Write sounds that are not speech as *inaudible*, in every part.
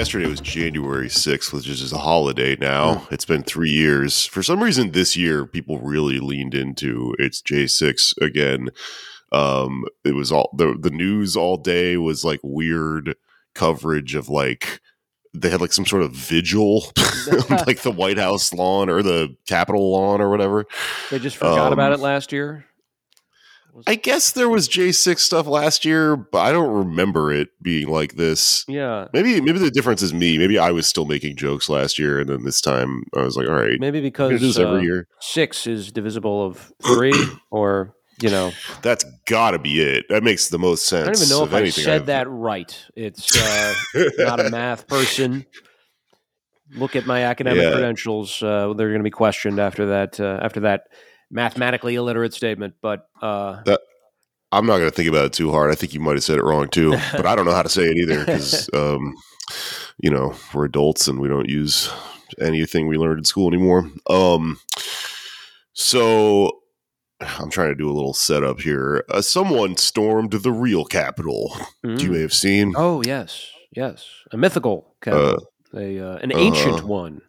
yesterday was January 6th, which is just a holiday now. It's been three years. For some reason, this year, people really leaned into it's J6 again. Um, it was all the, the news all day was like weird coverage of like, they had like some sort of vigil, *laughs* like the White House lawn or the Capitol lawn or whatever. They just forgot about Um, it last year. I guess there was J6 stuff last year, but I don't remember it being like this. Yeah, Maybe maybe the difference is me. Maybe I was still making jokes last year, and then this time I was like, all right, maybe because every uh, year. six is divisible of three, *clears throat* or you know, That's got to be it. That makes the most sense. I don't even know if I said I've- that right. It's uh, not a math person. Look at my academic *laughs* Yeah. credentials; uh, they're going to be questioned after that. Uh, after that mathematically illiterate statement, but uh, I'm not going to think about it too hard. I think you might have said it wrong too, *laughs* but I don't know how to say it either because, *laughs* um, you know, we're adults and we don't use anything we learned in school anymore. Um, so I'm trying to do a little setup here. Uh, someone stormed the real capital. mm. You may have seen. oh yes, yes, a mythical, capital, a uh, an ancient uh-huh. one,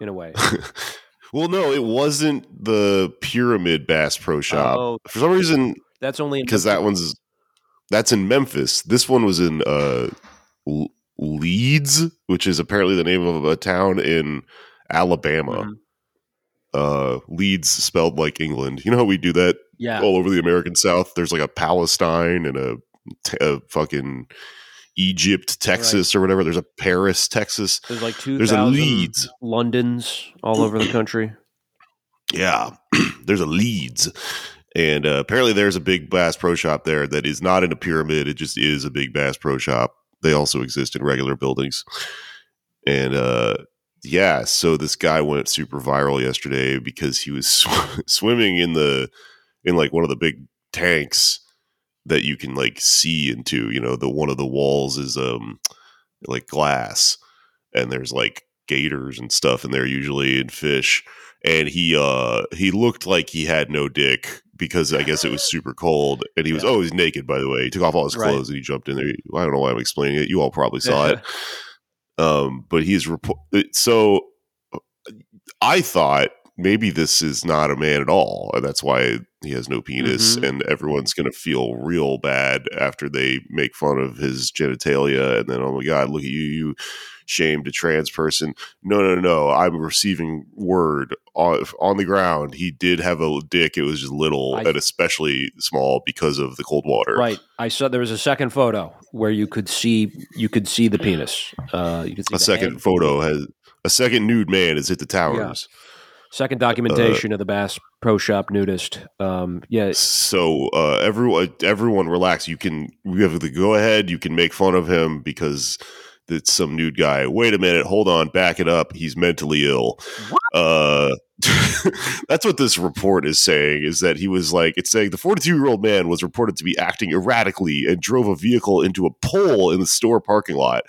in a way. *laughs* Well, no, it wasn't the Pyramid Bass Pro Shop. Oh. For some reason, That's only in because that one's that's in Memphis. This one was in uh, Le- Leeds, which is apparently the name of a town in Alabama. Mhm. Uh, Leeds spelled like England. You know how we do that yeah. all over the American South? There's like a Palestine and a, a fucking Egypt, Texas, or whatever. There's a Paris, Texas. There's like two. There's a Leeds. Londons all over the country. Yeah, *clears throat* there's a Leeds. And uh, apparently, there's a big Bass Pro Shop there that is not in a pyramid. It just is a big Bass Pro Shop. They also exist in regular buildings. And uh, yeah, so this guy went super viral yesterday because he was *laughs* sw- swimming in the in like one of the big tanks that you can like see into. You know, the one of the walls is um like glass, and there's like gators and stuff in there usually and fish and he uh he looked like he had no dick because I guess it was super cold and he was Yeah. always naked by the way. He took off all his Right. clothes and he jumped in there. I don't know why I'm explaining it. You all probably saw it. *laughs* Um but he's report so I thought maybe this is not a man at all. and That's why he has no penis Mhm. and everyone's going to feel real bad after they make fun of his genitalia and then oh my god, look at you you shamed a trans person. No, no, no. I'm receiving word on, on the ground. He did have a dick. It was just little I- and especially small because of the cold water. Right. I saw there was a second photo where you could see you could see the penis. Uh, you could see A second photo has a second nude man has hit the towers. Second documentation of the Bass Pro Shop nudist. Um, yeah. So uh, everyone, everyone, relax. You can we have to go ahead. You can make fun of him because it's some nude guy. Wait a minute, hold on, back it up. He's mentally ill. Uh, *laughs* that's what this report is saying. Is that he was like it's saying the 42 year old man was reported to be acting erratically and drove a vehicle into a pole in the store parking lot.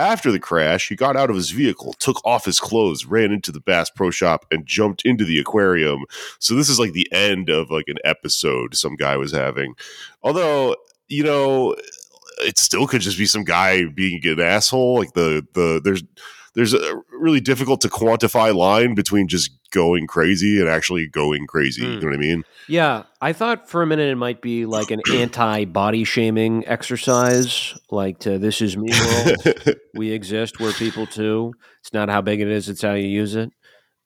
After the crash, he got out of his vehicle, took off his clothes, ran into the Bass Pro Shop, and jumped into the aquarium. So this is like the end of like an episode some guy was having. Although, you know, it still could just be some guy being an asshole. Like the the there's there's a really difficult to quantify line between just going crazy and actually going crazy. Hmm. You know what I mean? Yeah. I thought for a minute it might be like an anti body shaming exercise. Like to this is me world. *laughs* we exist. We're people too. It's not how big it is, it's how you use it.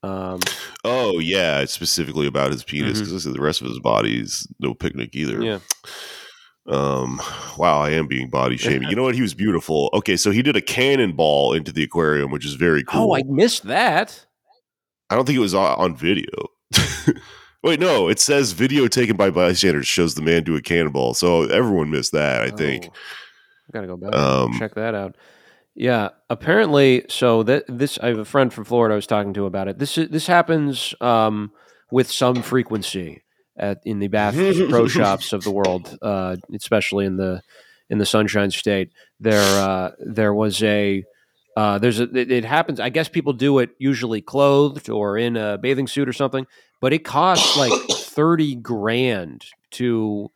Um, oh yeah, it's specifically about his penis because the rest of his body's no picnic either. Mm-hmm. yeah. Um, wow, I am being body shaming. You know what? He was beautiful. Okay, so he did a cannonball into the aquarium, which is very cool. Oh, I missed that. I don't think it was on, video. *laughs* Wait, no, it says video taken by bystanders shows the man do a cannonball. So everyone missed that, I think. Oh, gotta go back Um, check that out. Yeah, apparently. So that this, I have a friend from Florida I was talking to about it. This is this happens um, with some frequency at in the Bath Pro *laughs* Shops of the world, uh, especially in the in the Sunshine State. There, uh, there was a. Uh, there's a, it, it happens. I guess people do it usually clothed or in a bathing suit or something, but it costs like *coughs* thirty grand to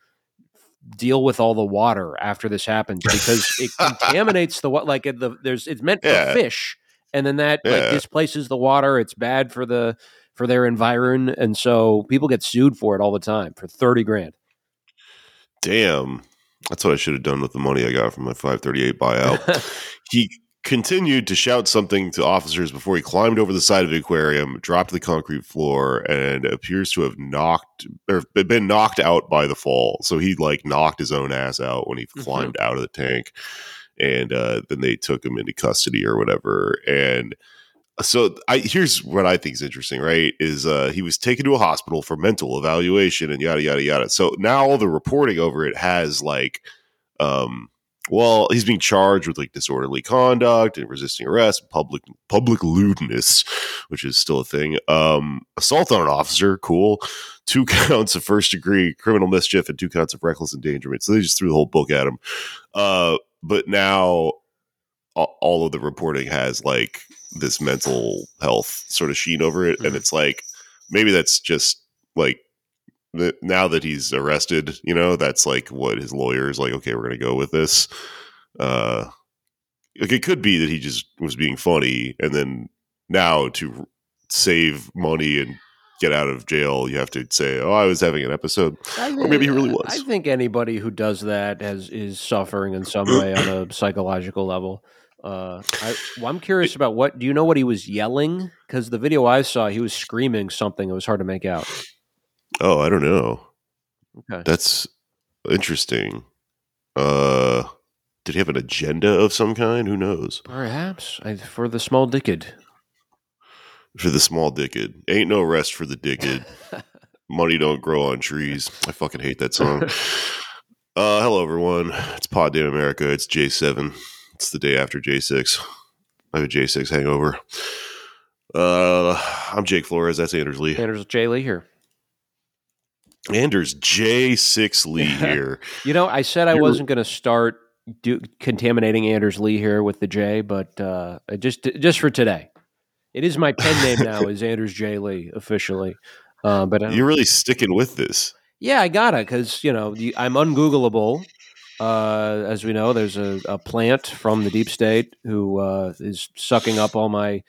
deal with all the water after this happens because it *laughs* contaminates the what like the there's it's meant for Yeah. fish and then that like displaces the water it's bad for the for their environ and so people get sued for it all the time for 30 grand Damn. That's what I should have done with the money I got from my 538 buyout. *laughs* he continued to shout something to officers before he climbed over the side of the aquarium, dropped to the concrete floor, and appears to have knocked or been knocked out by the fall. So he like knocked his own ass out when he Mhm. climbed out of the tank. And uh, then they took him into custody or whatever. And so I here's what I think is interesting, right? Is uh, he was taken to a hospital for mental evaluation and yada yada yada. So now all the reporting over it has like, um, well, he's being charged with like disorderly conduct and resisting arrest, public public lewdness, which is still a thing. Um, assault on an officer, cool. Two *laughs* counts of first degree criminal mischief and two counts of reckless endangerment. So they just threw the whole book at him. Uh, but now all of the reporting has like this mental health sort of sheen over it, and Mhm. it's like maybe that's just like the, now that he's arrested, you know, that's like what his lawyer is like. Okay, we're gonna go with this. Uh, like it could be that he just was being funny, and then now to save money and get out of jail, you have to say, "Oh, I was having an episode." I Or maybe he really was. I think anybody who does that has is suffering in some way on a *clears throat* psychological level. Uh, I, well, I'm curious about what. Do you know what he was yelling? Because the video I saw, he was screaming something. It was hard to make out. Oh, I don't know. Okay. That's interesting. Uh, did he have an agenda of some kind? Who knows? Perhaps I, for the small dicked. For the small dicked, ain't no rest for the dicked. *laughs* Money don't grow on trees. I fucking hate that song. uh, hello everyone. It's Pod Damn America. It's J seven. It's the day after J six. I have a J six hangover. Uh, I'm Jake Flores. That's Anders Lee. Anders J. Lee here. Anders J six Lee *laughs* here. You know, I said I You're- wasn't going to start do, contaminating Anders Lee here with the J, but uh, just just for today, it is my pen name now. Is *laughs* Anders J. Lee officially? Uh, but You're really sticking with this. Yeah, I gotta because you know I'm ungoogleable. Uh, as we know, there's a, a plant from the deep state who uh, is sucking up all my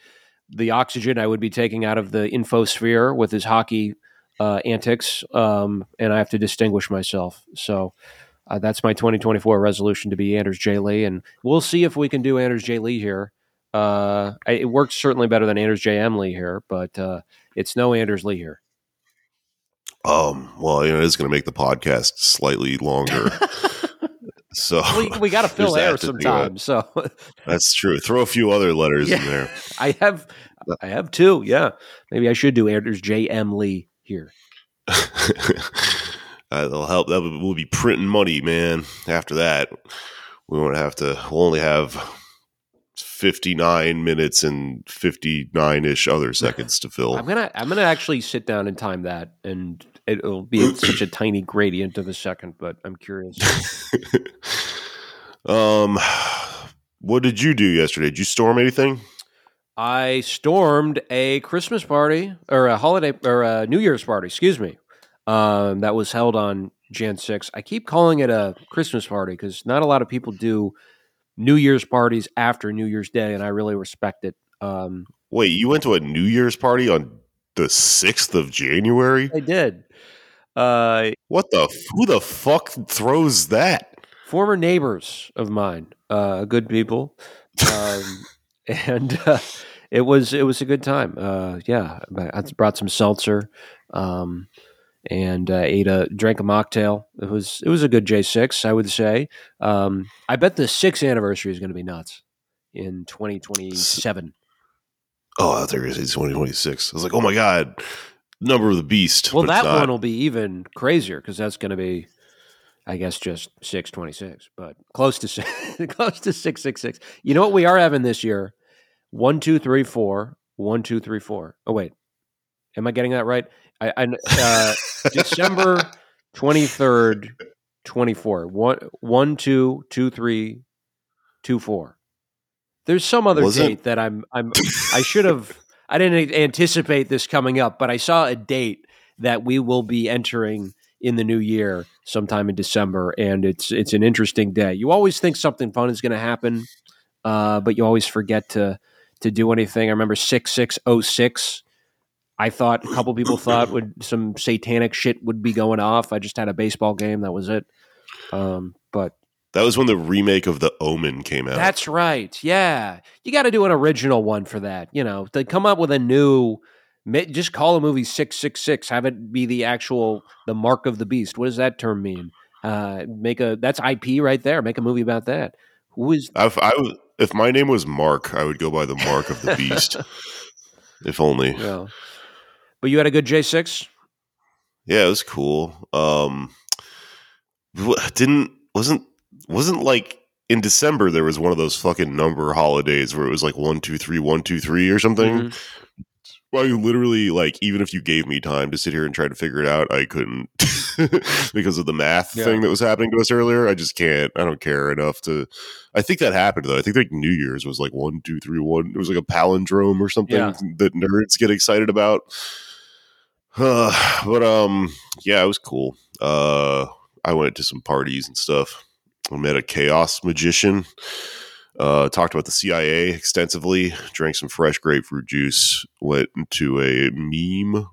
the oxygen I would be taking out of the infosphere with his hockey uh, antics, um, and I have to distinguish myself. So uh, that's my 2024 resolution to be Anders J. Lee, and we'll see if we can do Anders J. Lee here. Uh, I, it works certainly better than Anders J. M. Lee here, but uh, it's no Anders Lee here. Um, well, you know, it's going to make the podcast slightly longer. *laughs* so *laughs* we, we got to fill air that to think about. sometimes. So *laughs* that's true. Throw a few other letters in there. I have, I have two. Yeah, maybe I should do Anders J. M. Lee here. *laughs* Uh, That'll help. That will we'll be printing money, man. After that, we won't have to. We'll only have fifty nine minutes and fifty nine ish other *laughs* seconds to fill. I'm gonna, I'm gonna actually sit down and time that, and it'll be such a *clears throat* tiny gradient of a second. But I'm curious. *laughs* um, what did you do yesterday? Did you storm anything? I stormed a Christmas party or a holiday or a New Year's party. Excuse me. Um, that was held on Jan 6. I keep calling it a Christmas party because not a lot of people do New Year's parties after New Year's Day, and I really respect it. Um, Wait, you went to a New Year's party on the sixth of January? I did. Uh, What the? Who the fuck throws that? former neighbors of mine, uh, good people, um, and uh, it was it was a good time. Uh, yeah, I brought some seltzer, um, and uh, ate a drank a mocktail. It was it was a good J six, I would say. Um, I bet the sixth anniversary is going to be nuts in twenty twenty seven. Oh, there it is. It's 2026. I was like, oh my God. Number of the Beast. Well, that one will be even crazier because that's going to be, I guess, just six twenty six, but close to six, *laughs* close to six six six. You know what we are having this year? One two three four. One two three four. Oh wait, am I getting that right? I, I uh, *laughs* December twenty third, twenty four. One one two two three two four. There's some other Was it? date that I'm I'm I should have I didn't anticipate this coming up, but I saw a date that we will be entering in the new year sometime in December, and it's it's an interesting day. You always think something fun is going to happen, uh, but you always forget to to do anything. I remember six six oh six. I thought a couple people thought would some satanic shit would be going off. I just had a baseball game. That was it. Um, but That was when the remake of The Omen came out. that's right. Yeah. You got to do an original one for that. You know, to come up with a new, just call a movie 666, have it be the actual, the mark of the beast. What does that term mean? Uh, make a, that's IP right there. Make a movie about that. Who is, if I was, if my name was Mark, I would go by the Mark of the *laughs* Beast. if only. know, but you had a good J6? Yeah, it was cool. Um, didn't wasn't wasn't like in December there was one of those fucking number holidays where it was like one two three one two three or something. Mhm. Well, you literally like even if you gave me time to sit here and try to figure it out, I couldn't *laughs* because of the math Yeah. thing that was happening to us earlier. I just can't. I don't care enough to. I think that happened though. I think like New Year's was like one two three one. It was like a palindrome or something Yeah. that nerds get excited about. Uh, *sighs* but um, yeah, it was cool. Uh, I went to some parties and stuff. I met a chaos magician. Uh, talked about the CIA extensively. Drank some fresh grapefruit juice. Went into a meme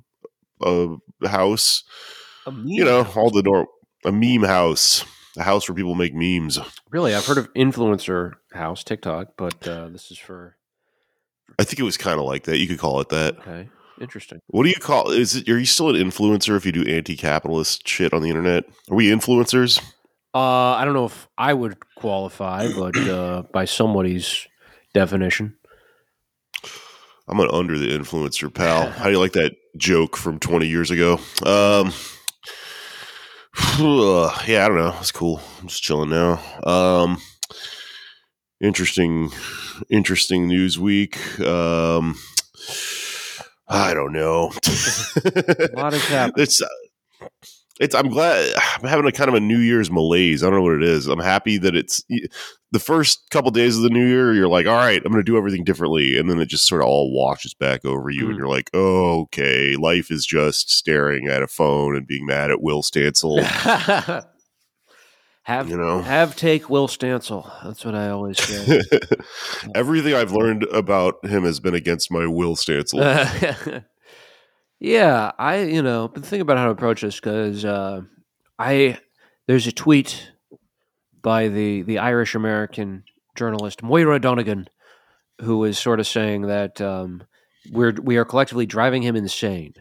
uh, house. A meme You know, house? all the norm. A meme house. A house where people make memes. Really? I've heard of influencer house, TikTok, but uh, this is for, I think it was kind of like that. You could call it that. okay. Interesting. What do you call? Is it? Are you still an influencer if you do anti-capitalist shit on the internet? Are we influencers? Uh, I don't know if I would qualify, but uh, *clears throat* by somebody's definition. I'm an under the influencer pal. *laughs* How do you like that joke from 20 years ago? Um, *sighs* yeah, I don't know. It's cool. I'm just chilling now. Um, interesting, interesting news week. Um, I don't know. A lot has happened. It's it's. I'm glad I'm having a kind of a New Year's malaise. I don't know what it is. I'm happy that it's the first couple days of the new year. You're like, all right, I'm going to do everything differently, and then it just sort of all washes back over you, and Mm. you're like, oh, okay, life is just staring at a phone and being mad at Will Stancil. *laughs* have You know. have take Will Stancil. That's what I always say. *laughs* Everything I've learned about him has been against my Will Stancil. *laughs* yeah, I you know been thinking about how to approach this because uh, I there's a tweet by the the Irish American journalist Moira Donegan who is sort of saying that um, we're we are collectively driving him insane.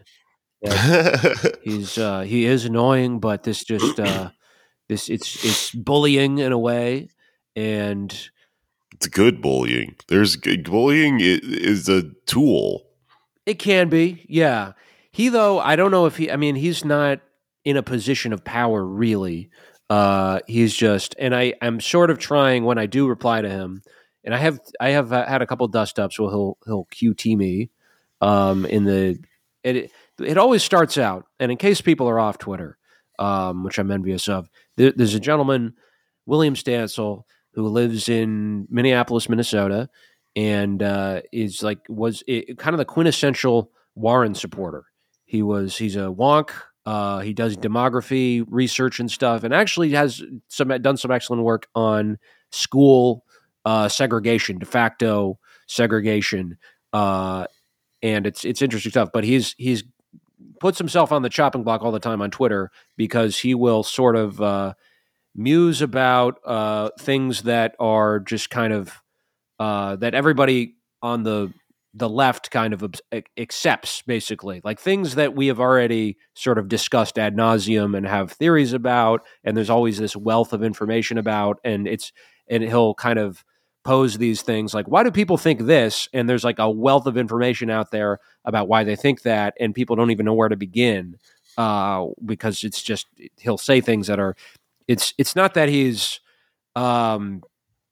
*laughs* He's uh, he is annoying, but this just uh, this it's it's bullying in a way, and it's good bullying. There's good bullying is a tool. It can be, yeah. He though, I don't know if he. I mean, he's not in a position of power really. Uh, he's just, and I, I'm sort of trying when I do reply to him, and I have, I have had a couple dust ups where he'll, he'll QT me, um, in the, it, it always starts out, and in case people are off Twitter, um, which I'm envious of, there, there's a gentleman, William Stancil, who lives in Minneapolis, Minnesota, and uh, is like was it, kind of the quintessential Warren supporter. He was he's a wonk. Uh, he does demography research and stuff, and actually has some done some excellent work on school uh, segregation, de facto segregation, uh, and it's it's interesting stuff. But he's he's puts himself on the chopping block all the time on Twitter because he will sort of uh, muse about uh, things that are just kind of uh, that everybody on the the left kind of accepts, basically, like things that we have already sort of discussed ad nauseum and have theories about, and there's always this wealth of information about, and it's and he'll kind of pose these things like why do people think this? And there's like a wealth of information out there about why they think that and people don't even know where to begin uh, because it's just he'll say things that are it's it's not that he's um,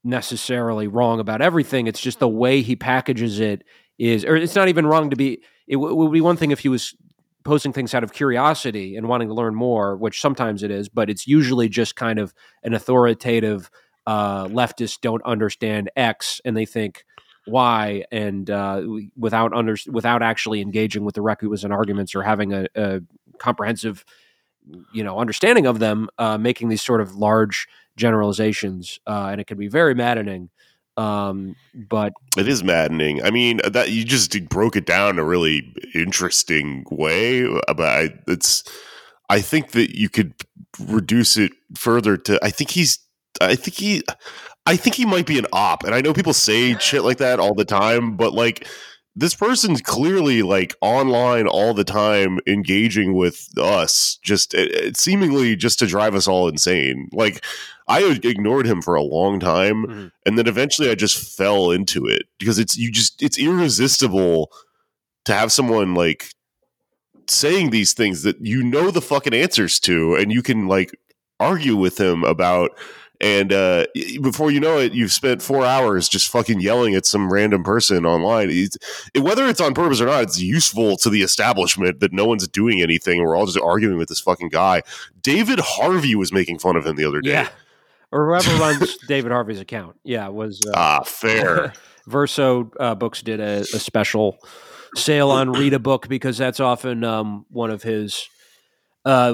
necessarily wrong about everything it's just the way he packages it is or it's not even wrong to be it, w- it would be one thing if he was posting things out of curiosity and wanting to learn more which sometimes it is but it's usually just kind of an authoritative uh, leftists don't understand X and they think Y, and uh, without under without actually engaging with the requisites and arguments or having a, a, comprehensive, you know, understanding of them, uh, making these sort of large generalizations, uh, and it can be very maddening. Um, but it is maddening. I mean, that you just broke it down in a really interesting way. About it's, I think that you could reduce it further to. I think he's I think he I think he might be an op. And I know people say shit like that all the time, but like this person's clearly like online all the time engaging with us just it, it seemingly just to drive us all insane like i ignored him for a long time mm-hmm. and then eventually i just fell into it because it's you just it's irresistible to have someone like saying these things that you know the fucking answers to and you can like argue with him about and uh, before you know it, you've spent four hours just fucking yelling at some random person online. It's, whether it's on purpose or not, it's useful to the establishment that no one's doing anything. We're all just arguing with this fucking guy. David Harvey was making fun of him the other day. Yeah. Or whoever runs *laughs* David Harvey's account. Yeah, was uh, ah fair. *laughs* Verso uh, Books did a, a, special sale on read a book because that's often um, one of his uh,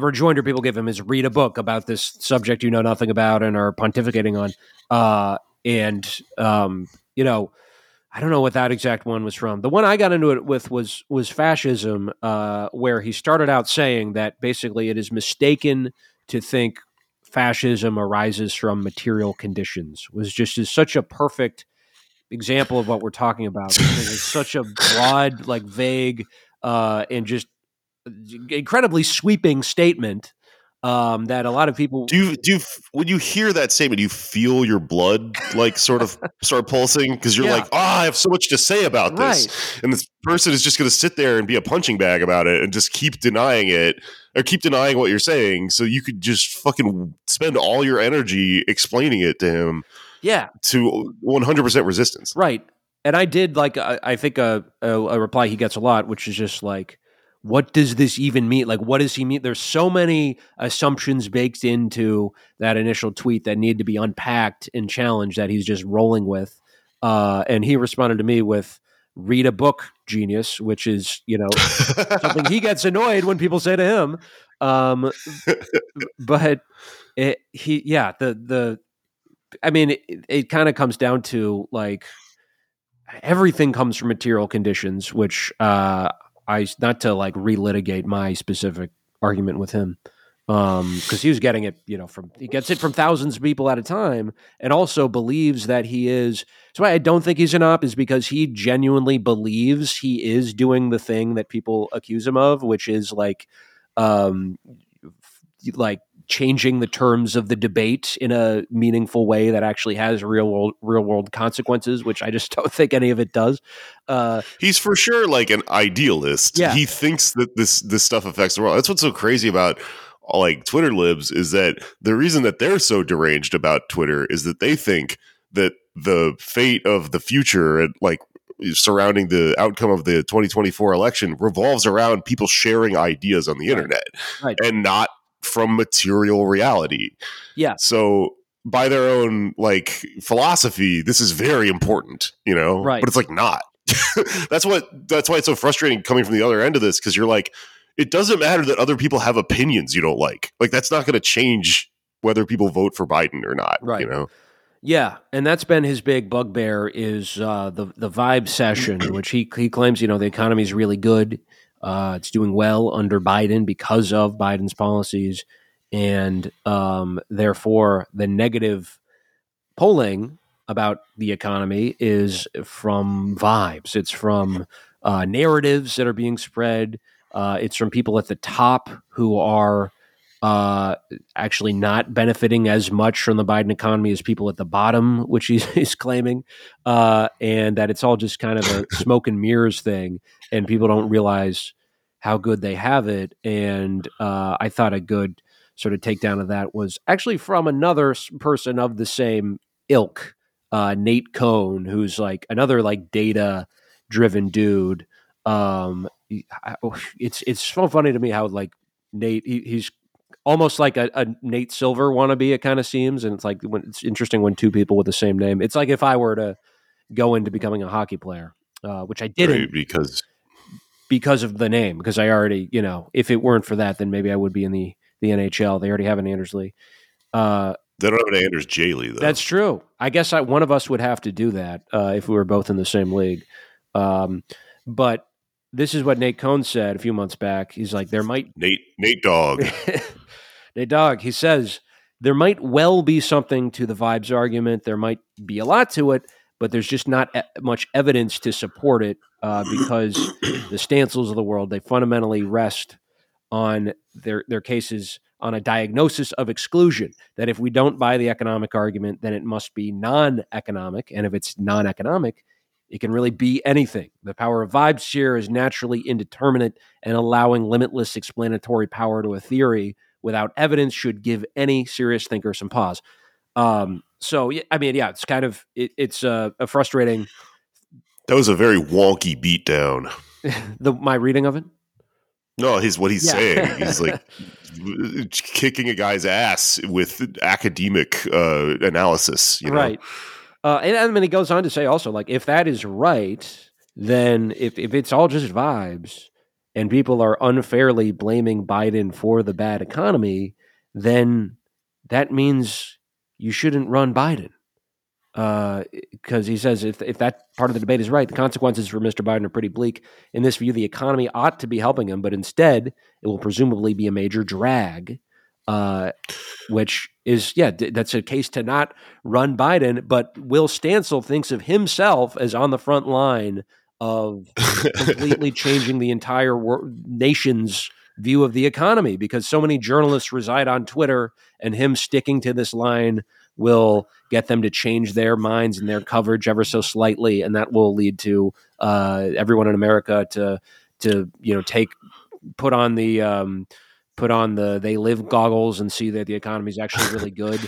rejoinder people give him is read a book about this subject you know nothing about and are pontificating on. Uh, and um, you know, I don't know what that exact one was from. The one I got into it with was was fascism, uh, where he started out saying that basically it is mistaken to think fascism arises from material conditions. Was just is such a perfect example of what we're talking about. it's such a broad, like vague, uh, and just incredibly sweeping statement um, that a lot of people do. You, do you, when you hear that statement, you feel your blood like sort of start pulsing because you're yeah. like, oh, I have so much to say about this, right. and this person is just going to sit there and be a punching bag about it and just keep denying it or keep denying what you're saying. So you could just fucking spend all your energy explaining it to him. Yeah, to 100 percent resistance. Right, and I did like I, I think a, a a reply he gets a lot, which is just like what does this even mean? Like, what does he mean? There's so many assumptions baked into that initial tweet that need to be unpacked and challenged that he's just rolling with. Uh, and he responded to me with, read a book, genius, which is, you know, something he gets annoyed when people say to him. Um, *laughs* but it, he, yeah, the, the, I mean, it, it kind of comes down to like, everything comes from material conditions, which uh, I not to like relitigate my specific argument with him um because he was getting it you know from he gets it from thousands of people at a time and also believes that he is so why i don't think he's an op is because he genuinely believes he is doing the thing that people accuse him of which is like um like changing the terms of the debate in a meaningful way that actually has real world real world consequences, which I just *laughs* don't think any of it does. Uh, He's for sure like an idealist. Yeah. He thinks that this this stuff affects the world. That's what's so crazy about like Twitter libs is that the reason that they're so deranged about Twitter is that they think that the fate of the future and like surrounding the outcome of the 2024 election revolves around people sharing ideas on the right. internet right. and not from material reality. Yeah. So by their own like philosophy, this is very important, you know? Right. But it's like not. *laughs* that's what that's why it's so frustrating coming from the other end of this, because you're like, it doesn't matter that other people have opinions you don't like. Like that's not gonna change whether people vote for Biden or not. Right. You know? Yeah, and that's been his big bugbear is uh, the the vibecession, *clears throat* which he he claims you know the economy is really good. Uh, it's doing well under Biden because of Biden's policies, and um, therefore the negative polling about the economy is from vibes. It's from uh, narratives that are being spread. Uh, it's from people at the top who are uh, actually not benefiting as much from the Biden economy as people at the bottom, *laughs* which he's, he's claiming, uh, and that it's all just kind of a *laughs* smoke and mirrors thing, and people don't realize how good they have it. And uh, I thought a good sort of takedown of that was actually from another person of the same ilk, uh, Nate Cohn, who's like another like data driven dude. Um, oh, it's it's so funny to me how like Nate he, he's almost like a, a, Nate Silver wannabe. It kind of seems, and it's like when it's interesting when two people with the same name. It's like if I were to go into becoming a hockey player, uh, which I didn't right, because because of the name. Because I already, you know, if it weren't for that, then maybe I would be in the the NHL. They already have an Anders Lee. Uh, they don't have an Anders Lee, though. That's true. I guess I, one of us would have to do that uh, if we were both in the same league. Um, but this is what Nate Cohn said a few months back. He's like, there might *laughs* Nate Nate Dog. *laughs* Nate Dog. He says there might well be something to the vibes argument. There might be a lot to it, but there's just not much evidence to support it uh, because *coughs* the Stancils of the world they fundamentally rest on their their cases on a diagnosis of exclusion. That if we don't buy the economic argument, then it must be non-economic, and if it's non-economic, it can really be anything. The power of vibe share is naturally indeterminate, and allowing limitless explanatory power to a theory without evidence should give any serious thinker some pause. Um, so, I mean, yeah, it's kind of it, it's a, a, frustrating. That was a very wonky beatdown. *laughs* the my reading of it. No, he's what he's yeah. saying. He's like *laughs* kicking a guy's ass with academic uh, analysis. You know? Right. Uh, and, and then he goes on to say also, like, if that is right, then if, if it's all just vibes and people are unfairly blaming Biden for the bad economy, then that means you shouldn't run Biden. Because uh, he says if, if that part of the debate is right, the consequences for Mr. Biden are pretty bleak. In this view, the economy ought to be helping him, but instead, it will presumably be a major drag uh, which is yeah, that's a case to not run Biden. But Will Stancil thinks of himself as on the front line of completely *laughs* changing the entire wor- nation's view of the economy because so many journalists reside on Twitter, and him sticking to this line will get them to change their minds and their coverage ever so slightly, and that will lead to uh, everyone in America to to you know take put on the um, put on the they live goggles and see that the economy is actually really *laughs* good.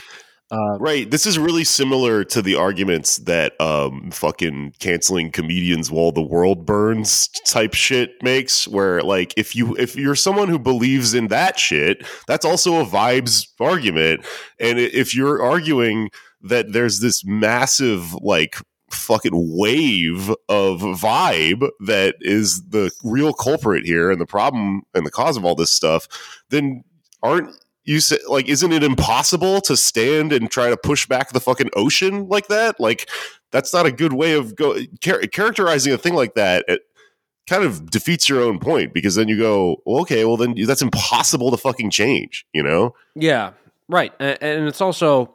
Uh, right. This is really similar to the arguments that um, fucking canceling comedians while the world burns type shit makes. Where like if you if you're someone who believes in that shit, that's also a vibes argument. And if you're arguing that there's this massive like fucking wave of vibe that is the real culprit here and the problem and the cause of all this stuff, then aren't you say like isn't it impossible to stand and try to push back the fucking ocean like that? Like that's not a good way of go char- characterizing a thing like that. It kind of defeats your own point because then you go, well, okay, well then that's impossible to fucking change, you know? Yeah, right. And, and it's also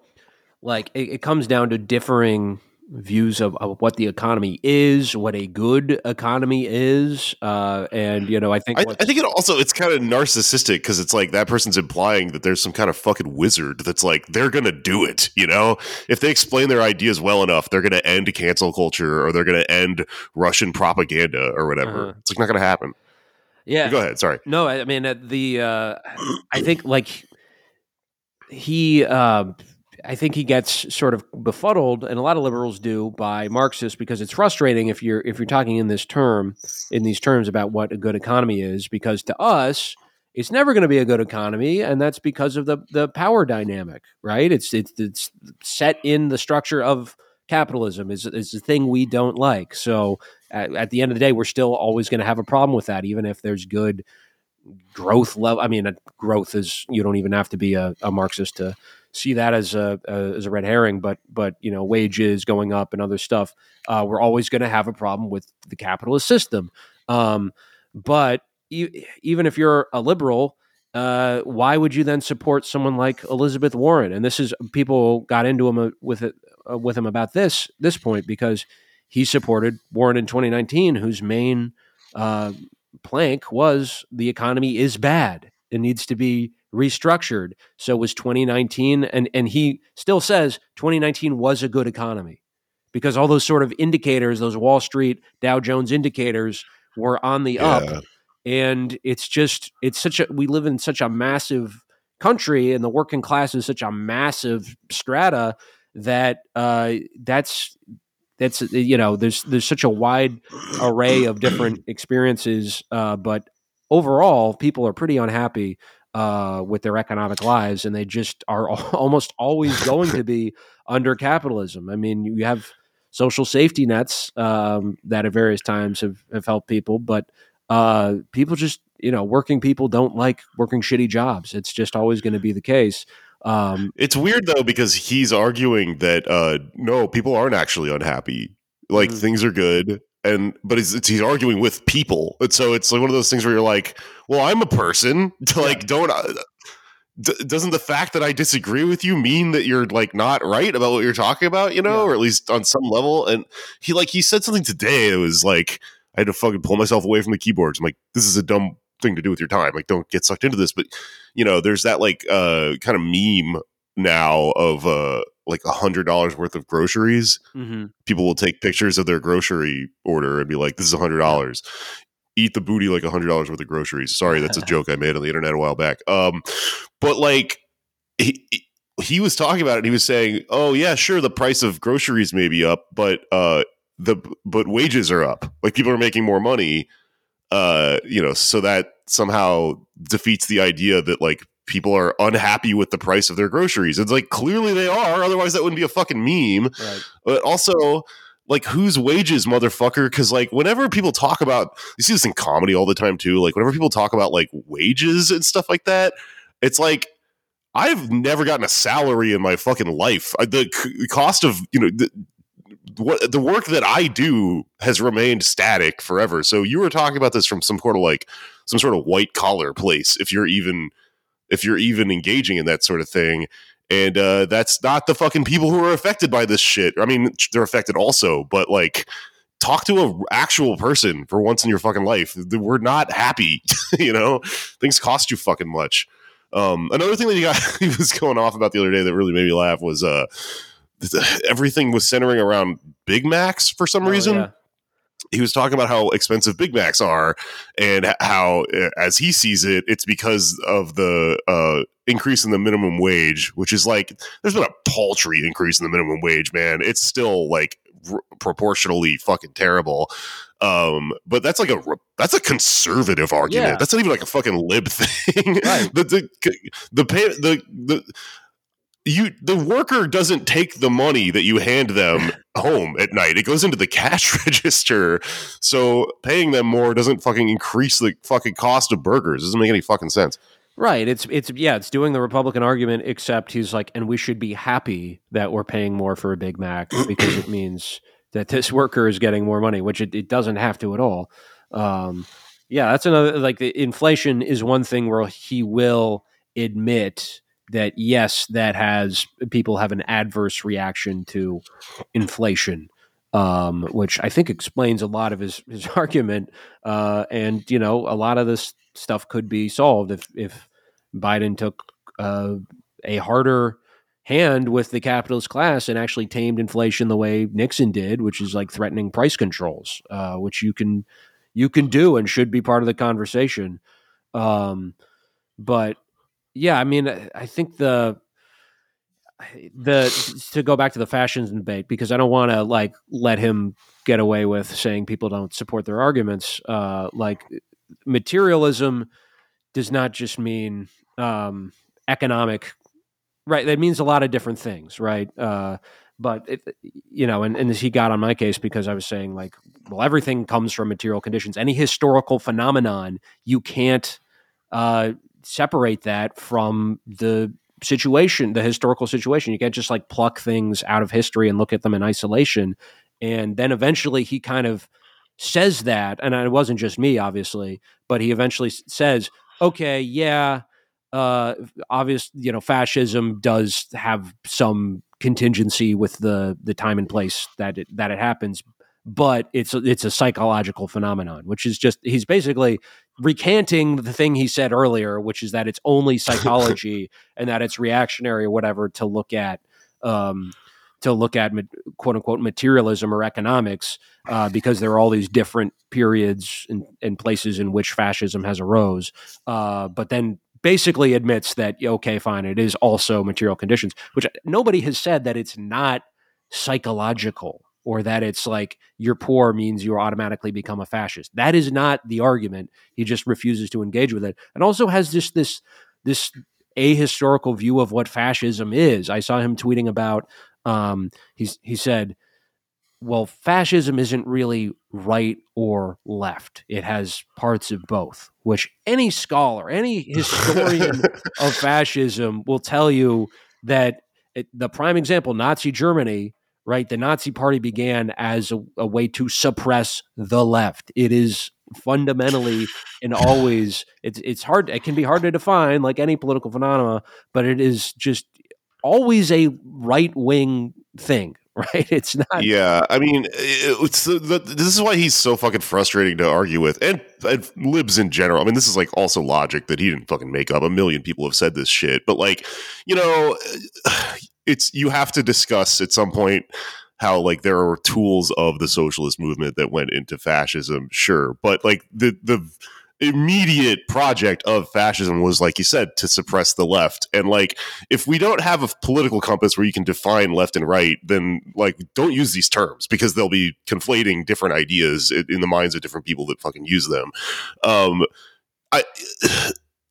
like it, it comes down to differing views of, of, what the economy is, what a good economy is, uh, and you know, I think I, I think it also it's kind of narcissistic because it's like that person's implying that there's some kind of fucking wizard that's like they're gonna do it. You know, if they explain their ideas well enough, they're gonna end cancel culture or they're gonna end Russian propaganda or whatever. Uh-huh. It's like not gonna happen. Yeah, go ahead. Sorry. No, I mean the uh, I think like he. Uh, I think he gets sort of befuddled, and a lot of liberals do, by Marxists because it's frustrating if you're if you're talking in this term in these terms about what a good economy is, because to us it's never going to be a good economy, and that's because of the the power dynamic, right? It's it's it's set in the structure of capitalism is is the thing we don't like. So at, at the end of the day, we're still always going to have a problem with that, even if there's good growth level. I mean, growth is you don't even have to be a, a Marxist to see that as a, a, as a red herring. But but you know wages going up and other stuff, uh, we're always going to have a problem with the capitalist system. Um, but e- even if you're a liberal, uh, why would you then support someone like Elizabeth Warren? And this is people got into him uh, with it uh, with him about this this point because he supported Warren in 2019, whose main uh, plank was the economy is bad. It needs to be restructured. So was 2019, and and he still says 2019 was a good economy because all those sort of indicators, those Wall Street Dow Jones indicators, were on the Yeah. up, and it's just it's such a we live in such a massive country, and the working class is such a massive strata that uh, that's that's you know there's there's such a wide array of different *clears throat* experiences, uh, but overall, people are pretty unhappy uh, with their economic lives, and they just are *laughs* almost always going to be under capitalism. I mean, you have social safety nets um, that at various times have, have helped people, but uh, people just, you know, working people don't like working shitty jobs. It's just always going to be the case. Um, It's weird though because he's arguing that uh no, people aren't actually unhappy. Like Mhm. things are good and but it's, it's he's arguing with people. And so it's like one of those things where you're like, "Well, I'm a person." *laughs* like don't uh, d- doesn't the fact that I disagree with you mean that you're like not right about what you're talking about, you know, Yeah. or at least on some level? And he like he said something today It was like I had to fucking pull myself away from the keyboards. I'm like, this is a dumb thing to do with your time. Like, don't get sucked into this. But you know, there's that like uh kind of meme now of uh like a hundred dollars worth of groceries. mhm. People will take pictures of their grocery order and be like, "This is a hundred dollars." Eat the booty like a hundred dollars worth of groceries. Sorry, that's a joke I made on the internet a while back. Um, but like he he was talking about it. He was saying, "Oh yeah, sure, the price of groceries may be up, but uh, the but wages are up. Like people are making more money. Uh, you know, so that somehow defeats the idea that like people are unhappy with the price of their groceries. It's like clearly they are. Otherwise, that wouldn't be a fucking meme. Right. But also, like, whose wages, motherfucker? Because like, whenever people talk about, you see this in comedy all the time too. Like, whenever people talk about like wages and stuff like that, it's like. I've never gotten a salary in my fucking life. The c- cost of you know the, what the work that I do has remained static forever. So you were talking about this from some sort of like some sort of white collar place, if you're even if you're even engaging in that sort of thing. And uh, that's not the fucking people who are affected by this shit. I mean, they're affected also, but like, talk to a actual person for once in your fucking life. We're not happy, *laughs* you know. Things cost you fucking much. Um, another thing that he got *laughs* he was going off about the other day that really made me laugh was uh, everything was centering around Big Macs for some Oh, reason yeah. He was talking about how expensive Big Macs are and how, uh, as he sees it, it's because of the uh, increase in the minimum wage, which is like there's been a paltry increase in the minimum wage, man. It's still like r- proportionally fucking terrible. Um, but that's like a that's a conservative argument. Yeah. That's not even like a fucking lib *laughs* thing. Right. the the the pay the the you the worker doesn't take the money that you hand them *laughs* home at night. It goes into the cash *laughs* register. So paying them more doesn't fucking increase the fucking cost of burgers. It doesn't make any fucking sense. Right. It's it's yeah, it's doing the Republican argument, except he's like, and we should be happy that we're paying more for a Big Mac *clears throat* because it means that this worker is getting more money, which it, it doesn't have to at all. Um, yeah, that's another like the inflation is one thing where he will admit that yes, that has people have an adverse reaction to inflation. Um, which I think explains a lot of his, his *laughs* argument. Uh, and you know, a lot of this stuff could be solved if if Biden took uh, a harder hand with the capitalist class and actually tamed inflation the way Nixon did, which is like threatening price controls, uh, which you can you can do and should be part of the conversation. Um, but yeah, I mean, I think the the to go back to the fascism debate because I don't want to like let him get away with saying people don't support their arguments. Uh, like materialism does not just mean um, economic, right? That means a lot of different things, right? Uh, but it, you know, and, and he got on my case because I was saying like, well, everything comes from material conditions. Any historical phenomenon, you can't uh, separate that from the situation, the historical situation. You can't just like pluck things out of history and look at them in isolation. And then eventually he kind of says that, and it wasn't just me, obviously, but he eventually says, okay, yeah, uh, obvious, you know, fascism does have some contingency with the the time and place that it, that it happens, but it's a, it's a psychological phenomenon, which is just he's basically recanting the thing he said earlier, which is that it's only *laughs* psychology and that it's reactionary or whatever to look at um, to look at quote unquote materialism or economics uh, because there are all these different periods and, and places in which fascism has arose. Uh, but then basically admits that okay, fine, it is also material conditions, which nobody has said that it's not psychological or that it's like you're poor means you automatically become a fascist. That is not the argument. He just refuses to engage with it, and also has this this this ahistorical view of what fascism is. I saw him tweeting about. Um, he's he said, "Well, fascism isn't really right or left. It has parts of both." Which any scholar, any *laughs* historian of fascism will tell you that it, the prime example, Nazi Germany, right? The Nazi Party began as a, a way to suppress the left. It is fundamentally and always it's it's hard it can be hard to define like any political phenomena but it is just always a right wing thing *laughs* right it's not yeah i mean it's the, this is why he's so fucking frustrating to argue with and, and libs in general i mean this is like also logic that he didn't fucking make up a million people have said this shit but like you know it's you have to discuss at some point how like there are tools of the socialist movement that went into fascism, sure, but like the the immediate project of fascism was like you said to suppress the left and like if we don't have a political compass where you can define left and right then like don't use these terms because they'll be conflating different ideas in the minds of different people that fucking use them. Um i *sighs*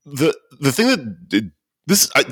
the the thing that this I,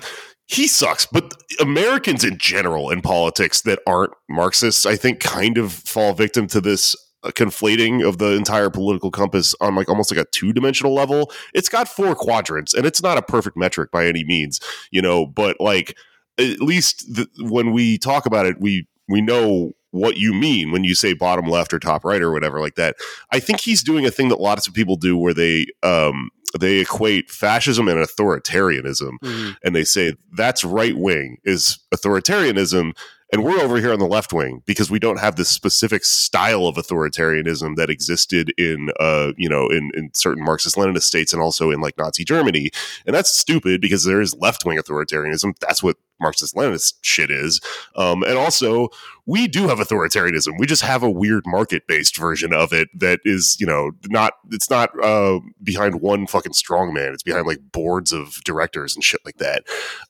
he sucks, but Americans in general in politics that aren't Marxists, I think, kind of fall victim to this uh, conflating of the entire political compass on like almost like a two dimensional level. It's got four quadrants, and it's not a perfect metric by any means, you know. But like, at least the, when we talk about it, we we know what you mean when you say bottom left or top right or whatever like that. I think he's doing a thing that lots of people do where they um they equate fascism and authoritarianism mm-hmm. and they say that's right wing is authoritarianism and we're over here on the left wing because we don't have this specific style of authoritarianism that existed in uh you know in, in certain marxist leninist states and also in like nazi germany. And that's stupid because there is left wing authoritarianism. That's what marxist leninist shit is. Um and also we do have authoritarianism. We just have a weird market based version of it that is you know not it's not uh behind one fucking strongman it's behind like boards of directors and shit like that.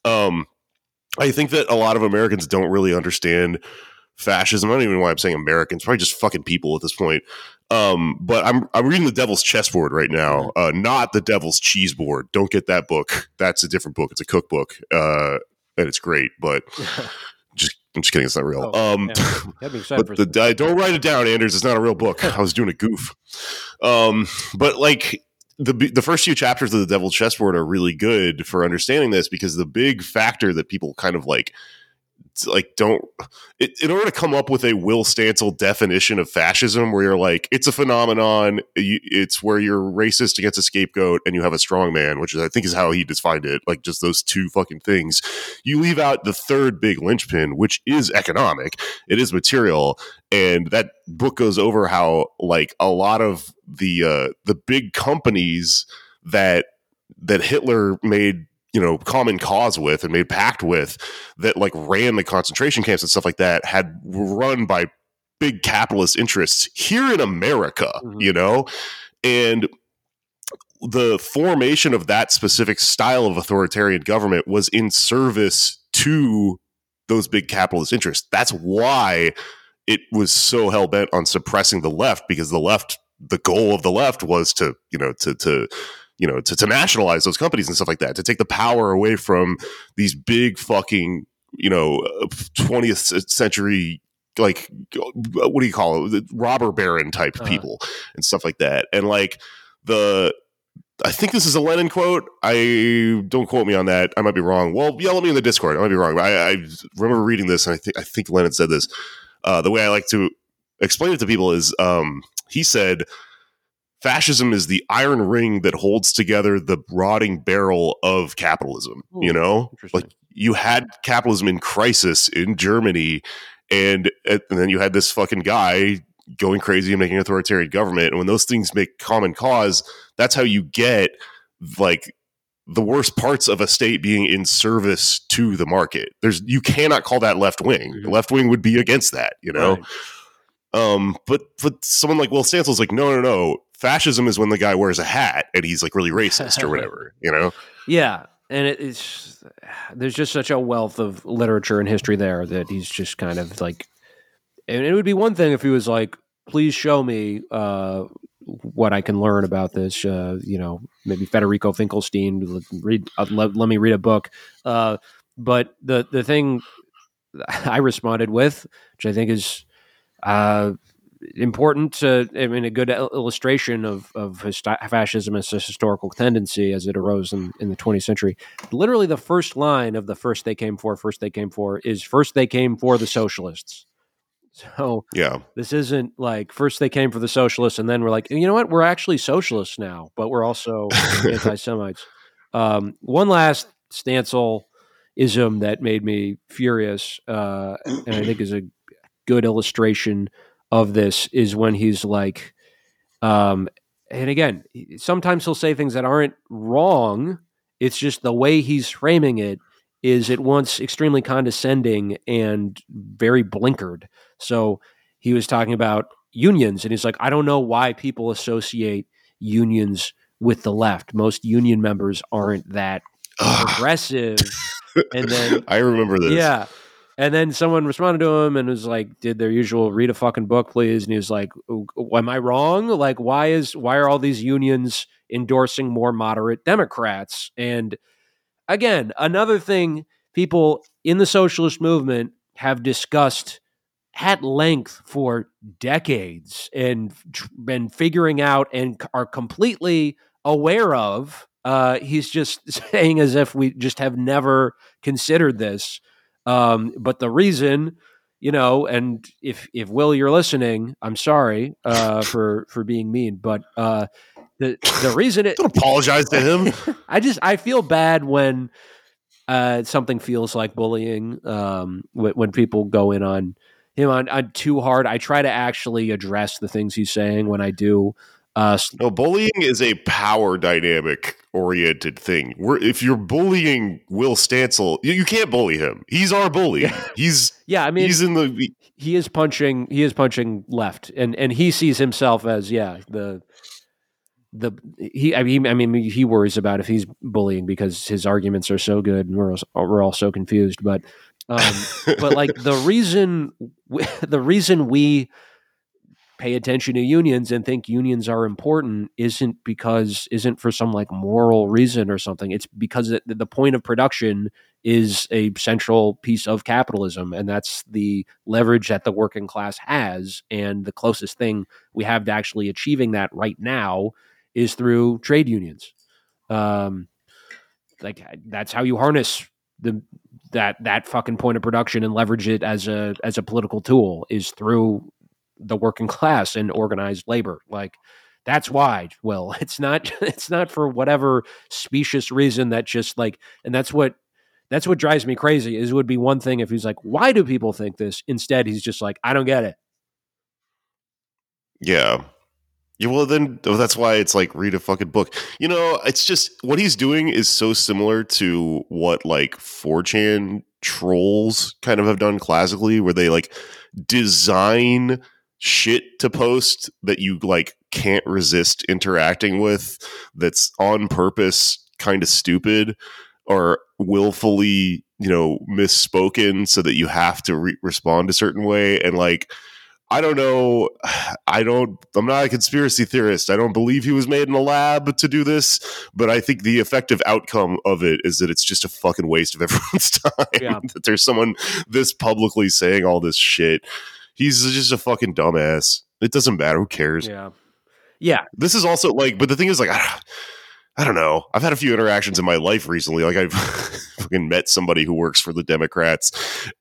Um I think that a lot of Americans don't really understand fascism. I don't even know why I'm saying Americans, probably just fucking people at this point. Um, but I'm I'm reading the Devil's Chessboard right now, uh, not the Devil's Cheeseboard. Don't get that book. That's a different book. It's a cookbook, uh, and it's great. But *laughs* just I'm just kidding. It's not real. Oh, um, *laughs* but the, I, don't write it down, Anders. It's not a real book. *laughs* I was doing a goof. Um, but like the the first few chapters of the Devil's Chessboard are really good for understanding this because the big factor that people kind of like like don't it, in order to come up with a Will Stancil definition of fascism where you're like it's a phenomenon it's where you're racist against a scapegoat and you have a strong man which is, I think is how he defined it like just those two fucking things you leave out the third big linchpin which is economic it is material and that book goes over how like a lot of the uh the big companies that that Hitler made you know common cause with and made pact with that like ran the concentration camps and stuff like that had run by big capitalist interests here in America, mm-hmm. you know? And the formation of that specific style of authoritarian government was in service to those big capitalist interests. That's why it was so hell bent on suppressing the left because the left the goal of the left was to, you know, to to you know, to, to nationalize those companies and stuff like that, to take the power away from these big fucking, you know, 20th century like what do you call it the robber baron type uh-huh. people and stuff like that and like the I think this is a Lenin quote. I don't quote me on that. I might be wrong. Well, yell at me in the Discord. I might be wrong. I, I remember reading this, and I think I think Lenin said this. Uh, the way I like to explain it to people is, um, he said, fascism is the iron ring that holds together the rotting barrel of capitalism. Ooh, you know, like you had capitalism in crisis in Germany, and and then you had this fucking guy going crazy and making an authoritarian government. And when those things make common cause, that's how you get like the worst parts of a state being in service to the market. There's you cannot call that left wing. Mhm. Left wing would be against that, you know. Right. Um, but but someone like Will Stancil's like, no, no, no. Fascism is when the guy wears a hat and he's like really racist or *laughs* whatever, you know. Yeah, and it, it's there's just such a wealth of literature and history there that he's just kind of like. And it would be one thing if he was like, "Please show me uh, what I can learn about this." Uh, you know, maybe Federico Finchelstein. Read, uh, let, let me read a book. Uh, but the the thing I responded with, which I think is uh, important to, I mean, a good illustration of, of histo- fascism as a historical tendency as it arose in, in the 20th century. Literally, the first line of the first they came for, first they came for, is first they came for the socialists. So Yeah. this isn't like first they came for the socialists and then we're like, you know what, we're actually socialists now, but we're also *laughs* anti Semites. Um, one last Stancil ism that made me furious, uh, and I think is a good illustration of this is when he's like, um, and again, sometimes he'll say things that aren't wrong. It's just the way he's framing it is at once extremely condescending and very blinkered. So he was talking about unions, and he's like, I don't know why people associate unions with the left. Most union members aren't that progressive. *laughs* and then I remember this. yeah. And then someone responded to him and was like, "Did their usual read a fucking book, please?" And he was like, "Oh, "Am I wrong? Like, why is why are all these unions endorsing more moderate Democrats?" And again, another thing people in the socialist movement have discussed at length for decades and been figuring out and are completely aware of. Uh, he's just *laughs* saying as if we just have never considered this. Um, but the reason, you know, and if if Will, you're listening, I'm sorry uh, *laughs* for for being mean, but uh, the the reason it Don't apologize to him. *laughs* I just I feel bad when uh, something feels like bullying. Um, when, when people go in on him on, on too hard, I try to actually address the things he's saying when I do. Uh, No, bullying is a power dynamic oriented thing. We're, if you're bullying Will Stancil, you, you can't bully him. He's our bully. *laughs* He's yeah, I mean, he's in the he is punching. He is punching left, and and he sees himself as yeah the the he. I mean, I mean, he worries about if he's bullying because his arguments are so good, and we're we're all so confused. But um, but like the *laughs* reason *laughs* the reason we pay attention to unions and think unions are important isn't because isn't for some like moral reason or something. It's because it, the point of production is a central piece of capitalism and that's the leverage that the working class has and the closest thing we have to actually achieving that right now is through trade unions. Um like that's how you harness the that that fucking point of production and leverage it as a as a political tool is through the working class and organized labor like that's why well *laughs* it's not it's not for whatever specious reason that just like and that's what that's what drives me crazy is it would be one thing if he's like why do people think this instead he's just like i don't get it yeah. Yeah, well, then oh, that's why it's like read a fucking book. You know, it's just what he's doing is so similar to what like 4chan trolls kind of have done classically, where they like design shit to post that you like can't resist interacting with that's on purpose kind of stupid or willfully you know misspoken so that you have to re- respond a certain way and like i don't know *sighs* i don't i'm not a conspiracy theorist i don't believe he was made in a lab to do this but i think the effective outcome of it is that it's just a fucking waste of *laughs* everyone's time Yeah. that there's someone this publicly saying all this shit he's just a fucking dumbass. It doesn't matter. Who cares? Yeah. Yeah. This is also like but the thing is like I, I don't know. I've had a few interactions in my life recently. Like i've *laughs* fucking met somebody who works for the democrats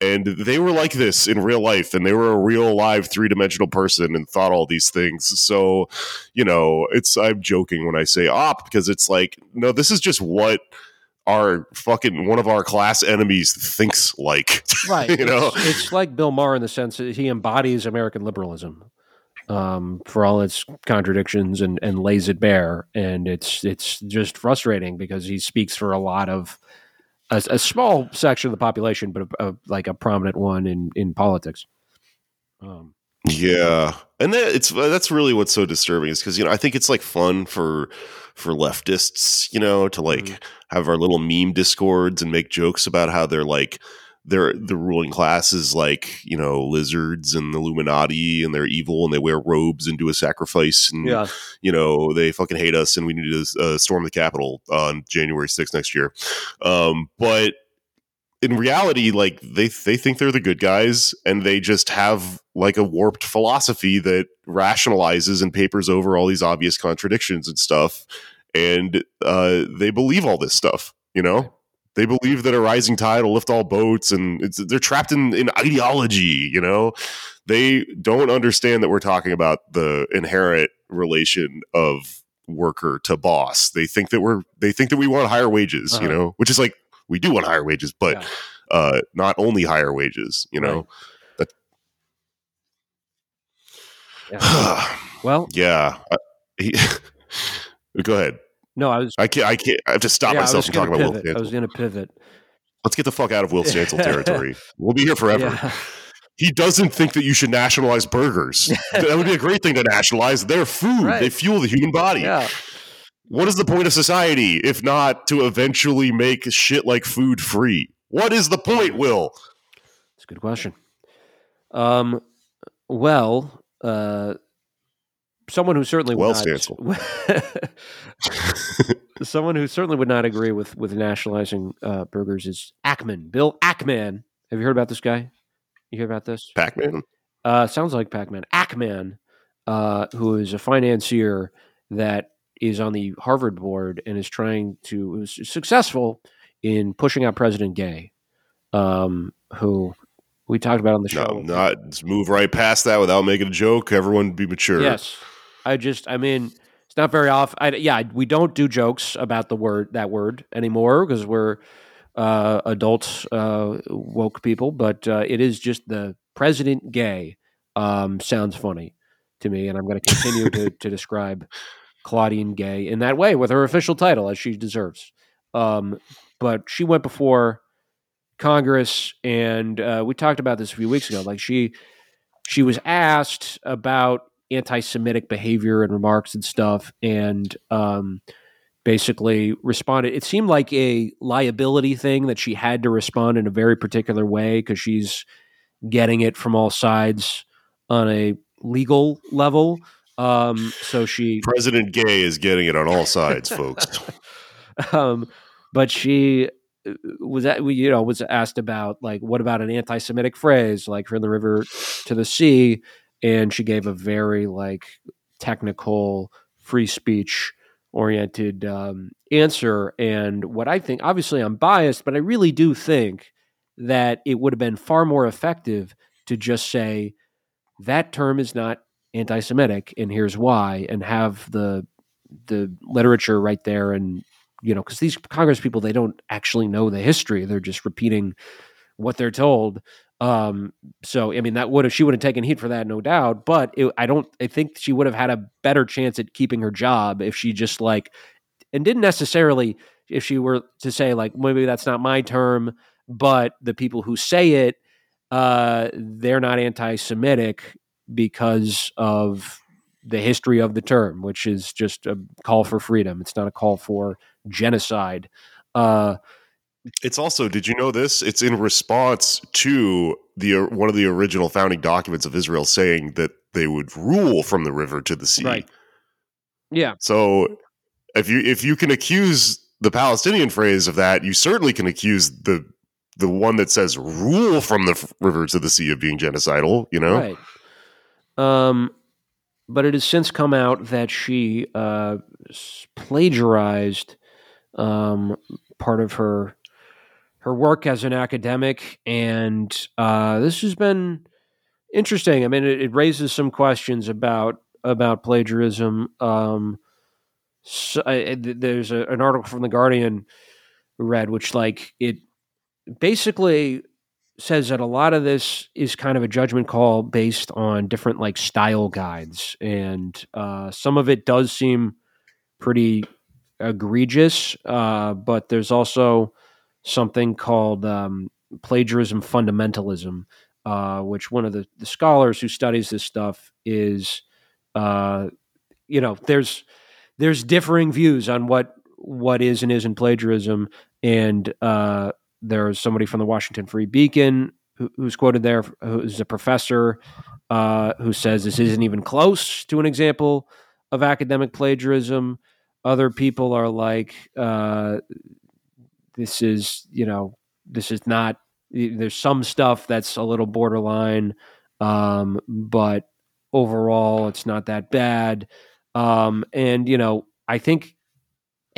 and they were like this in real life and they were a real live three-dimensional person and thought all these things. So you know it's i'm joking when i say op because it's like no this is just what our fucking one of our class enemies thinks like *laughs* right you know it's, it's like bill maher in the sense that he embodies american liberalism um, for all its contradictions and, and lays it bare. And it's it's just frustrating because he speaks for a lot of a, a small section of the population, but a, a, like a prominent one in in politics. Um, yeah, and that, it's that's really what's so disturbing is because you know I think it's like fun for for leftists, you know, to like mm-hmm. have our little meme discords and make jokes about how they're like they're the ruling class is like you know lizards and Illuminati and they're evil and they wear robes and do a sacrifice and yeah. you know they fucking hate us and we need to uh, storm the Capitol on January 6th next year. Um, but in reality, like they they think they're the good guys and they just have like a warped philosophy that rationalizes and papers over all these obvious contradictions and stuff, and uh, they believe all this stuff. You know, they believe that a rising tide will lift all boats, and they're trapped in, in ideology. You know, they don't understand that we're talking about the inherent relation of worker to boss. They think that we're they think that we want higher wages. Uh-huh. You know, which is like we do want higher wages, but yeah. uh, not only higher wages. You know. Right. yeah. *sighs* well, yeah. he, *laughs* go ahead. No, I was. I can't. I can't. I have to stop yeah, myself from talking pivot. about Will. I was going to pivot. Let's get the fuck out of Will Stancil territory. *laughs* we'll be here forever. Yeah. He doesn't think that you should nationalize burgers. *laughs* that would be a great thing to nationalize. They're food. Right. They fuel the human body. Yeah. What is the point of society if not to eventually make shit like food free? What is the point, Will? It's a good question. Um, well, uh, someone who certainly well not, *laughs* someone who certainly would not agree with with nationalizing uh, burgers is Ackman, Bill Ackman. Have you heard about this guy? You hear about this? Pac-Man. Uh, sounds like Pac-Man. Ackman, uh, who is a financier that is on the Harvard board and is trying to is successful in pushing out President Gay, um, who we talked about on the show. No, not move right past that without making a joke. Everyone be mature. Yes, I just, I mean, it's not very often. I, yeah, we don't do jokes about the word that word anymore because we're uh, adult uh, woke people. But uh, it is just the president gay um, sounds funny to me, and I'm going to continue to, to describe Claudine Gay in that way with her official title as she deserves. Um, but she went before Congress, and uh, we talked about this a few weeks ago. Like she, she was asked about anti-Semitic behavior and remarks and stuff, and um, basically responded. It seemed like a liability thing that she had to respond in a very particular way because she's getting it from all sides on a legal level. Um, so she President Gay is getting it on all *laughs* sides, folks. um, but she uh, was that you know was asked about like what about an anti-Semitic phrase like from the river to the sea, and she gave a very like technical free speech oriented um, answer. And what I think, obviously, I'm biased, but I really do think that it would have been far more effective to just say that term is not anti-Semitic, and here's why, and have the the literature right there, and you know, because these Congress people they don't actually know the history; they're just repeating what they're told. Um, so I mean, that would have she would have taken heat for that, no doubt. But it, I don't. I think she would have had a better chance at keeping her job if she just like and didn't necessarily if she were to say like maybe that's not my term, but the people who say it, uh, they're not anti-Semitic because of the history of the term, which is just a call for freedom. It's not a call for genocide. Uh, it's also, did you know this? It's in response to the one of the original founding documents of Israel saying that they would rule from the river to the sea. Right. Yeah. So if you if you can accuse the Palestinian phrase of that, you certainly can accuse the the one that says rule from the river to the sea of being genocidal, you know? Right. Um but it has since come out that she uh plagiarized um part of her her work as an academic, and uh, this has been interesting. I mean, it, it, raises some questions about about plagiarism. Um, so I, there's a, an article from the Guardian read, which like it basically says that a lot of this is kind of a judgment call based on different like style guides, and uh, some of it does seem pretty egregious, uh, but there's also something called um, plagiarism fundamentalism, uh, which one of the, the, scholars who studies this stuff is, uh, you know, there's there's differing views on what what is and isn't plagiarism, and uh, there's somebody from the Washington Free Beacon who, who's quoted there, who's a professor uh, who says this isn't even close to an example of academic plagiarism. Other people are like, uh, this is, you know, this is not, there's some stuff that's a little borderline, um, but overall it's not that bad. Um, and, you know, I think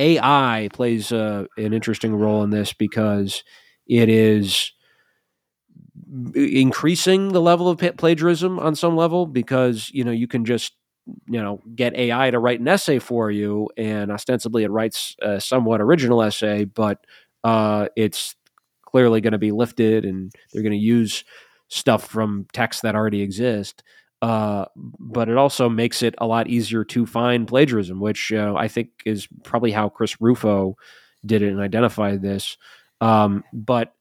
AI plays uh, an interesting role in this because it is increasing the level of plagiarism on some level because you know you can just you know get AI to write an essay for you, and ostensibly it writes a somewhat original essay, but uh, it's clearly going to be lifted, and they're going to use stuff from texts that already exist. Uh, but it also makes it a lot easier to find plagiarism, which uh, I think is probably how Chris Rufo did it and identified this. Um, but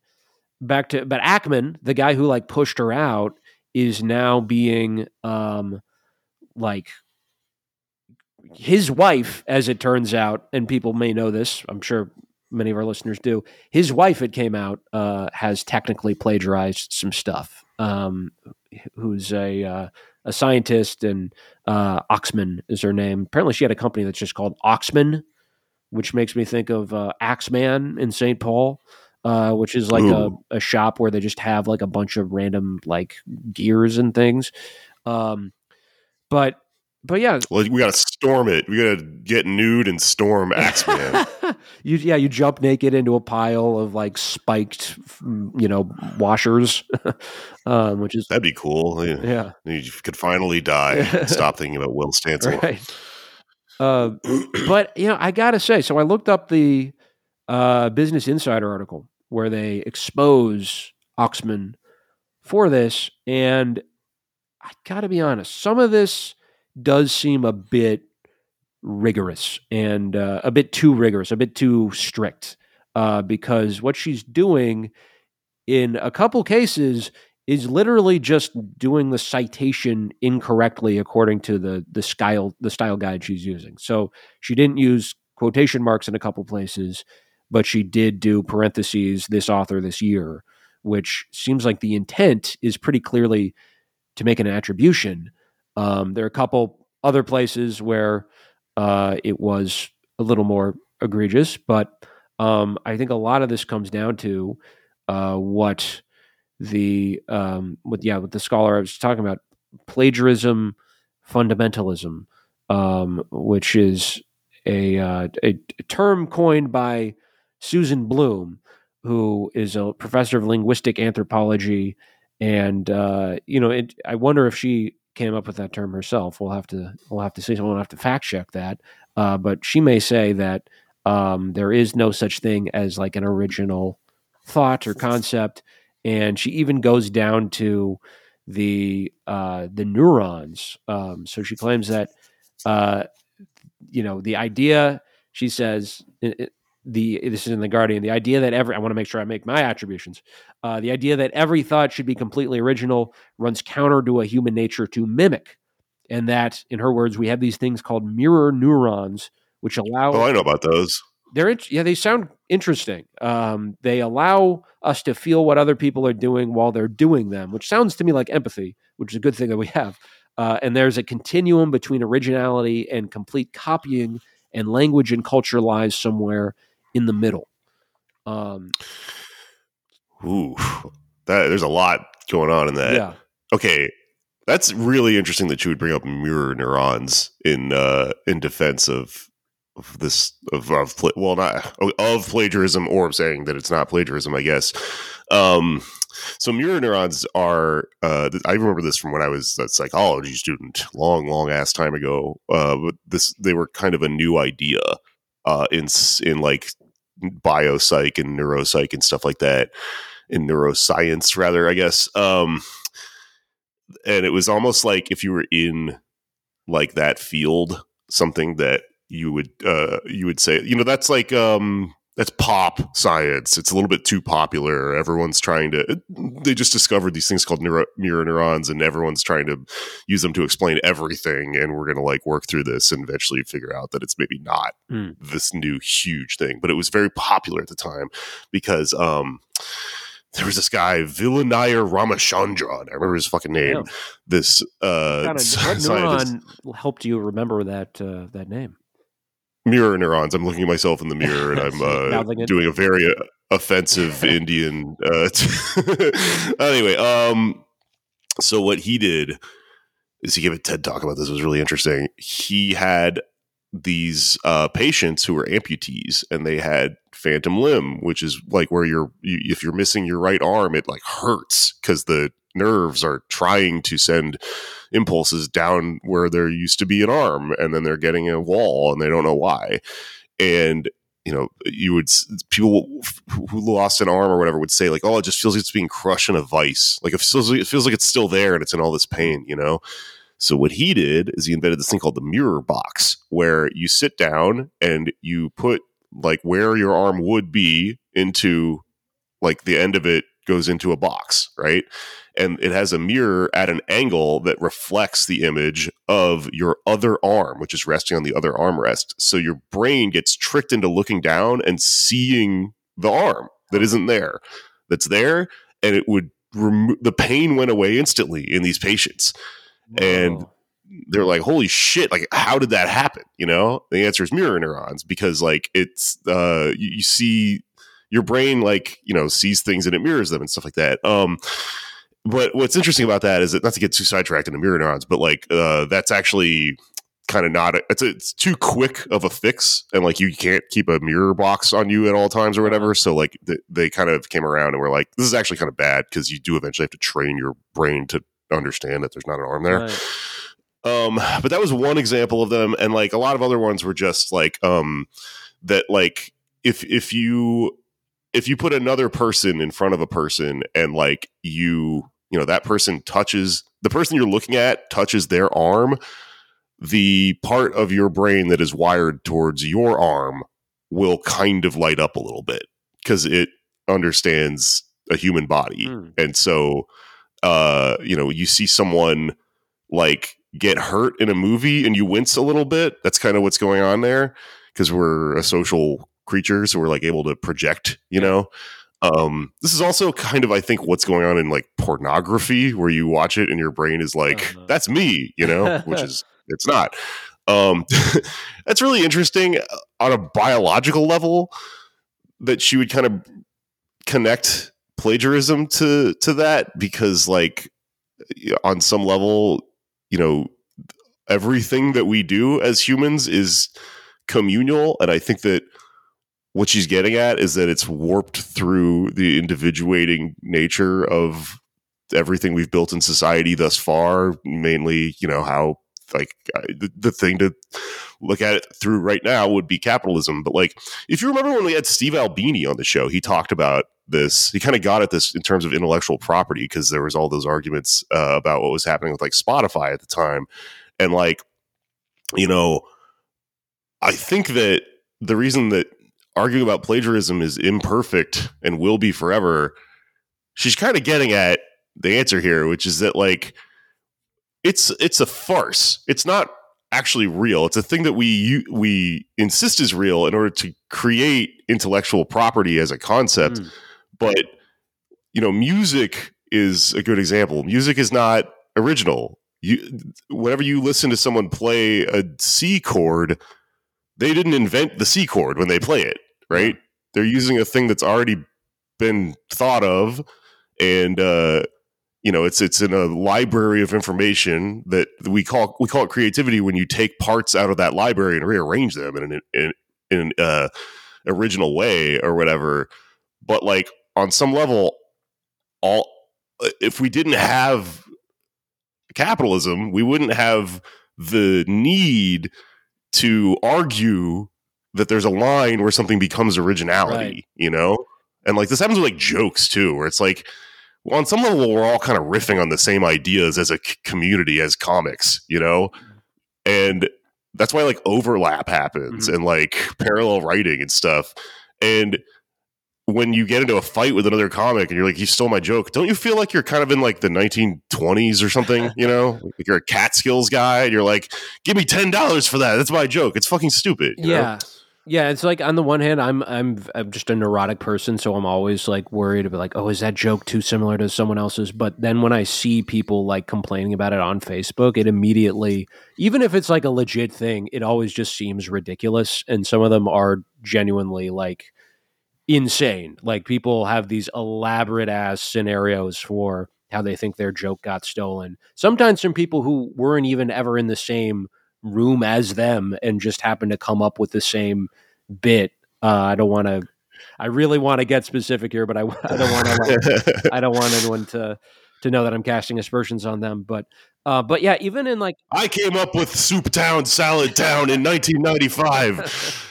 back to but Ackman, the guy who like pushed her out, is now being um, like his wife, as it turns out, and people may know this. I'm sure many of our listeners do. His wife, it came out, uh, has technically plagiarized some stuff. Um, who's a uh, a scientist, and uh, Oxman is her name. Apparently, she had a company that's just called Oxman, which makes me think of uh, Axeman in St. Paul. Uh, which is like a, a shop where they just have like a bunch of random like gears and things. Um, but but yeah, well, we got to storm it. We got to get nude and storm *laughs* Axeman. you yeah, you jump naked into a pile of like spiked, you know, washers, *laughs* um, which is that'd be cool. Yeah, you could finally die. *laughs* stop thinking about Will Stancil. Right. Uh, but you know, I gotta say, so I looked up the uh, Business Insider article where they expose Oxman for this, and I got to be honest, some of this does seem a bit rigorous and uh, a bit too rigorous, a bit too strict, uh, because what she's doing in a couple cases is literally just doing the citation incorrectly according to the the style the style guide she's using. So she didn't use quotation marks in a couple places but she did do parentheses this author this year, which seems like the intent is pretty clearly to make an attribution. Um, there are a couple other places where uh, it was a little more egregious, but um, I think a lot of this comes down to uh, what the um, what yeah, what the scholar I was talking about plagiarism fundamentalism, um, which is a, uh, a, term coined by Susan Blum, who is a professor of linguistic anthropology, and uh, you know, it, I wonder if she came up with that term herself. We'll have to we'll have to see. Someone will have to fact check that. Uh, but she may say that um, there is no such thing as like an original thought or concept, and she even goes down to the uh, the neurons. Um, so she claims that uh, you know the idea. She says the this is in the Guardian. The idea that every I want to make sure I make my attributions. Uh, the idea that every thought should be completely original runs counter to a human nature to mimic, and that, in her words, we have these things called mirror neurons, which allow. Oh, I know about those. They're yeah, they sound interesting. Um, they allow us to feel what other people are doing while they're doing them, which sounds to me like empathy, which is a good thing that we have. Uh, and there's a continuum between originality and complete copying, and language and culture lies somewhere in the middle. Um, Ooh, that there's a lot going on in that. Yeah. Okay, that's really interesting that you would bring up mirror neurons in uh, in defense of, of this of, of well not of plagiarism or saying that it's not plagiarism. I guess. Um, so mirror neurons are. Uh, I remember this from when I was a psychology student, long, long ass time ago. Uh, but this they were kind of a new idea uh, in in like biopsych and neuropsych and stuff like that. in neuroscience, rather, I guess. Um, and it was almost like if you were in like that field, something that you would uh, you would say, you know, that's like um, that's pop science. It's a little bit too popular. Everyone's trying to. They just discovered these things called neuro, mirror neurons, and everyone's trying to use them to explain everything. And we're going to like work through this and eventually figure out that it's maybe not Mm. this new huge thing. But it was very popular at the time because um, there was this guy Vilayanur Ramachandran. I remember his fucking name. Yeah. This uh, What *laughs* scientist- neuron helped you remember that uh, that name? Mirror neurons. I'm looking at myself in the mirror and I'm *laughs* uh, doing a very uh, offensive *laughs* Indian. Uh, *laughs* anyway, um, so what he did is he gave a TED talk about this. It was really interesting. He had these uh, patients who were amputees and they had phantom limb, which is like where you're, you, if you're missing your right arm, it like hurts because the nerves are trying to send impulses down where there used to be an arm and then they're getting a wall and they don't know why. And you know, you would people who lost an arm or whatever would say like, "Oh, it just feels like it's being crushed in a vice. Like it feels like, it feels like it's still there and it's in all this pain." You know. So what he did is he invented this thing called the mirror box, where you sit down and you put like where your arm would be into like the end of it goes into a box, right? And it has a mirror at an angle that reflects the image of your other arm, which is resting on the other armrest. So your brain gets tricked into looking down and seeing the arm that isn't there, that's there, and it would remove the pain went away instantly in these patients. And- They're like, "Holy shit! Like, how did that happen?" You know, the answer is mirror neurons because like it's uh, you, you see your brain like you know sees things and it mirrors them and stuff like that. Um, but what's interesting about that is that not to get too sidetracked into mirror neurons, but like uh, that's actually kind of not a, it's a, it's too quick of a fix and like you can't keep a mirror box on you at all times or whatever so like th- they kind of came around and were like this is actually kind of bad because you do eventually have to train your brain to understand that there's not an arm there Right. um but that was one example of them and like a lot of other ones were just like um that like if if you if you put another person in front of a person and like you you know that person touches the person you're looking at touches their arm the part of your brain that is wired towards your arm will kind of light up a little bit because it understands a human body Hmm. and so uh you know you see someone like get hurt in a movie and you wince a little bit that's kind of what's going on there because we're a social creature who we're like able to project you know? Um this is also kind of i think what's going on in like pornography where you watch it and your brain is like Uh-huh. that's me you know? Which is *laughs* it's not. Um *laughs* that's really interesting uh, on a biological level that she would kind of connect plagiarism to to that because like on some level you know everything that we do as humans is communal and i think that what she's getting at is that it's warped through the individuating nature of everything we've built in society thus far mainly you know how like the, the thing to look at it through right now would be capitalism. But like if you remember when we had steve albini on the show he talked about this he kind of got at this in terms of intellectual property because there was all those arguments uh, about what was happening with like spotify at the time. And like you know i think that the reason that arguing about plagiarism is imperfect and will be forever she's kind of getting at the answer here which is that like it's it's a farce. It's not actually real. It's a thing that we we insist is real in order to create intellectual property as a concept. Mm. but you know music is a good example. Music is not original. You whenever you listen to someone play a c chord they didn't invent the c chord when they play it right? They're using a thing that's already been thought of and uh you know it's it's in a library of information that we call we call it creativity when you take parts out of that library and rearrange them in an in, in uh, original way or whatever. But like on some level all if we didn't have capitalism we wouldn't have the need to argue that there's a line where something becomes originality Right. you know And like this happens with like jokes too, where it's like, well, on some level, we're all kind of riffing on the same ideas as a c- community, as comics, you know? And that's why like overlap happens Mhm. and like parallel writing and stuff. And when you get into a fight with another comic and you're like, you stole my joke, don't you feel like you're kind of in like the 1920s or something? You know, *laughs* like you're a Catskills guy and you're like, give me $10 for that. That's my joke. It's fucking stupid. you know? Yeah. It's like on the one hand, I'm I'm I'm just a neurotic person, so I'm always like worried about like, oh, is that joke too similar to someone else's? But then when I see people like complaining about it on Facebook, it immediately, even if it's like a legit thing, it always just seems ridiculous. And some of them are genuinely like insane. Like people have these elaborate ass scenarios for how they think their joke got stolen. Sometimes from people who weren't even ever in the same room as them and just happen to come up with the same bit. Uh, I don't want to. I really want to get specific here, but I, *laughs* I don't want to. *laughs* I don't want anyone to to know that I'm casting aspersions on them. But uh, but yeah, even in like I came up with Soup Town, Salad Town in 1995.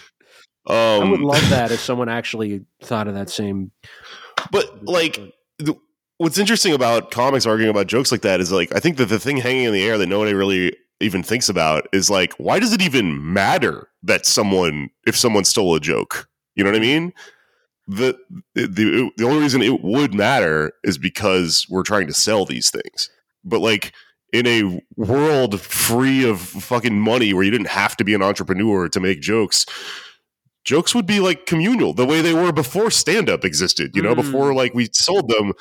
Um, *laughs* I would love that if someone actually thought of that same. But like, the, what's interesting about comics arguing about jokes like that is like, I think that the thing hanging in the air that nobody really even thinks about is like, why does it even matter that someone, if someone stole a joke? You know what I mean? The, the the only reason it would matter is because we're trying to sell these things. But like in a world free of fucking money where you didn't have to be an entrepreneur to make jokes, jokes would be like communal the way they were before stand up existed, you know, Mm. before like we sold them.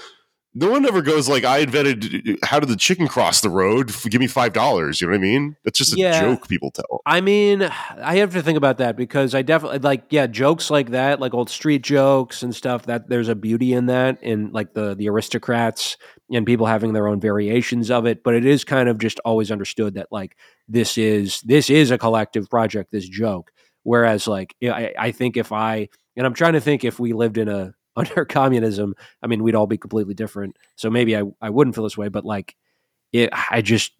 No one ever goes like, I invented how did the chicken cross the road? Give me five dollars. You know what I mean? That's just a Yeah. joke people tell. I mean, I have to think about that because I definitely like yeah, jokes like that, like old street jokes and stuff. That there's a beauty in that, in like the the aristocrats and people having their own variations of it. But it is kind of just always understood that like this is this is a collective project. This joke, whereas like I, I think if I and I'm trying to think if we lived in a under *laughs* communism, I mean, we'd all be completely different. So maybe I I wouldn't feel this way, but like it, I just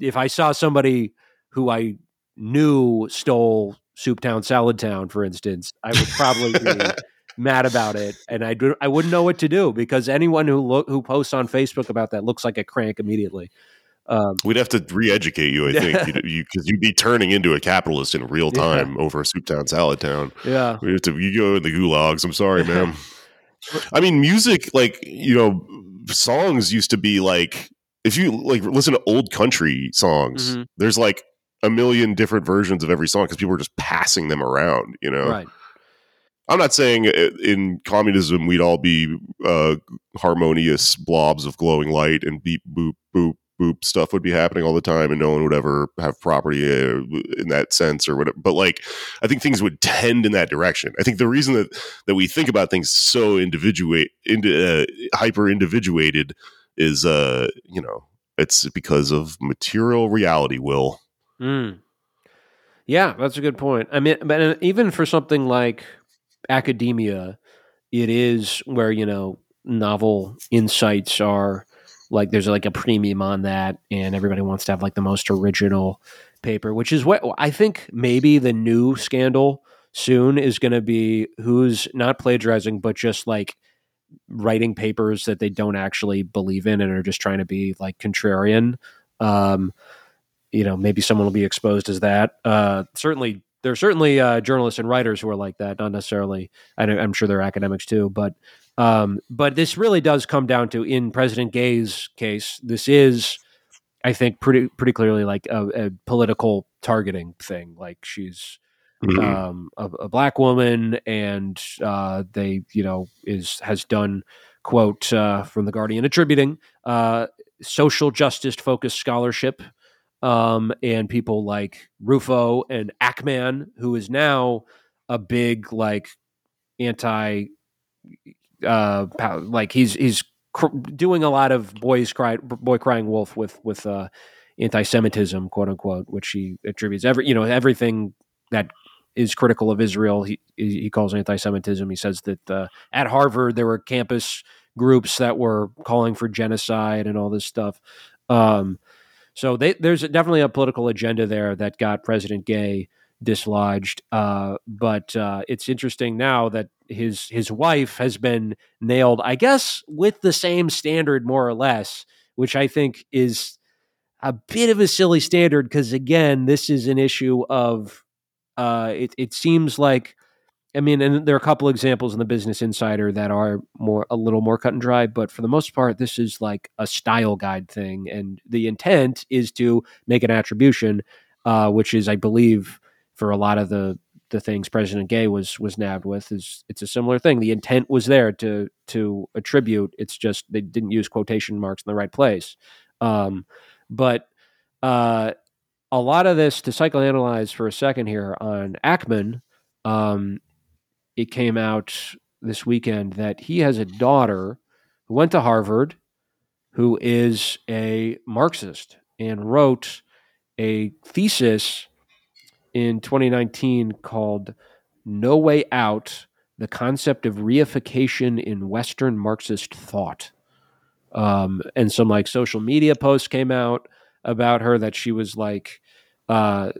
if I saw somebody who I knew stole Soup Town, Salad Town, for instance, I would probably be *laughs* mad about it, and I I wouldn't know what to do because anyone who look who posts on Facebook about that looks like a crank immediately. Um, We'd have to re-educate you, I *laughs* think, because you, because you'd be turning into a capitalist in real Yeah. time over Soup Town, Salad Town. yeah, We have to you go in the gulags. I'm sorry, man. I mean, music, like you know, songs used to be like if you like listen to old country songs, Mhm. there's like a million different versions of every song because people were just passing them around. You know, right. I'm not saying in communism we'd all be uh, harmonious blobs of glowing light and beep boop boop boop stuff would be happening all the time and no one would ever have property uh, in that sense or whatever. But like, I think things would tend in that direction. I think the reason that that we think about things so individuate, into uh, hyper individuated, is uh, you know, it's because of material reality. Will Mm. Yeah, that's a good point. I mean, but uh, even for something like academia, it is where you know novel insights are like there's like a premium on that, and everybody wants to have like the most original paper, which is what I think maybe the new scandal soon is going to be who's not plagiarizing, but just like writing papers that they don't actually believe in and are just trying to be like contrarian. Um, you know, maybe someone will be exposed as that. Uh, certainly, there are certainly uh, journalists and writers who are like that. Not necessarily. I I'm sure there are academics too, but um, but this really does come down to in President Gay's case. This is, I think, pretty pretty clearly like a, a political targeting thing. Like she's um, a, a black woman, and uh, they, you know, is has done quote uh, from the Guardian attributing uh, social justice focused scholarship, um, and people like Rufo and Ackman, who is now a big like anti, uh, like he's he's cr- doing a lot of boys cry boy crying wolf with with uh, anti-Semitism, quote unquote, which he attributes every you know everything that is critical of Israel. He he calls anti-Semitism. He says that uh, at Harvard there were campus groups that were calling for genocide and all this stuff. Um, so they, there's definitely a political agenda there that got President Gay dislodged. Uh, but uh, it's interesting now that his his wife has been nailed, I guess, with the same standard more or less, which I think is a bit of a silly standard because again, this is an issue of uh, it. It seems like. I mean, and there are a couple examples in the Business Insider that are more a little more cut and dry, but for the most part, this is like a style guide thing, and the intent is to make an attribution, uh, which is, I believe, for a lot of the the things President Gay was was nabbed with is it's a similar thing. The intent was there to to attribute. It's just they didn't use quotation marks in the right place. Um, but uh, a lot of this to psychoanalyze for a second here on Ackman. Um, it came out this weekend that he has a daughter who went to Harvard, who is a Marxist and wrote a thesis in 2019 called No Way Out The Concept of Reification in Western Marxist Thought. Um, and some like social media posts came out about her that she was like, uh,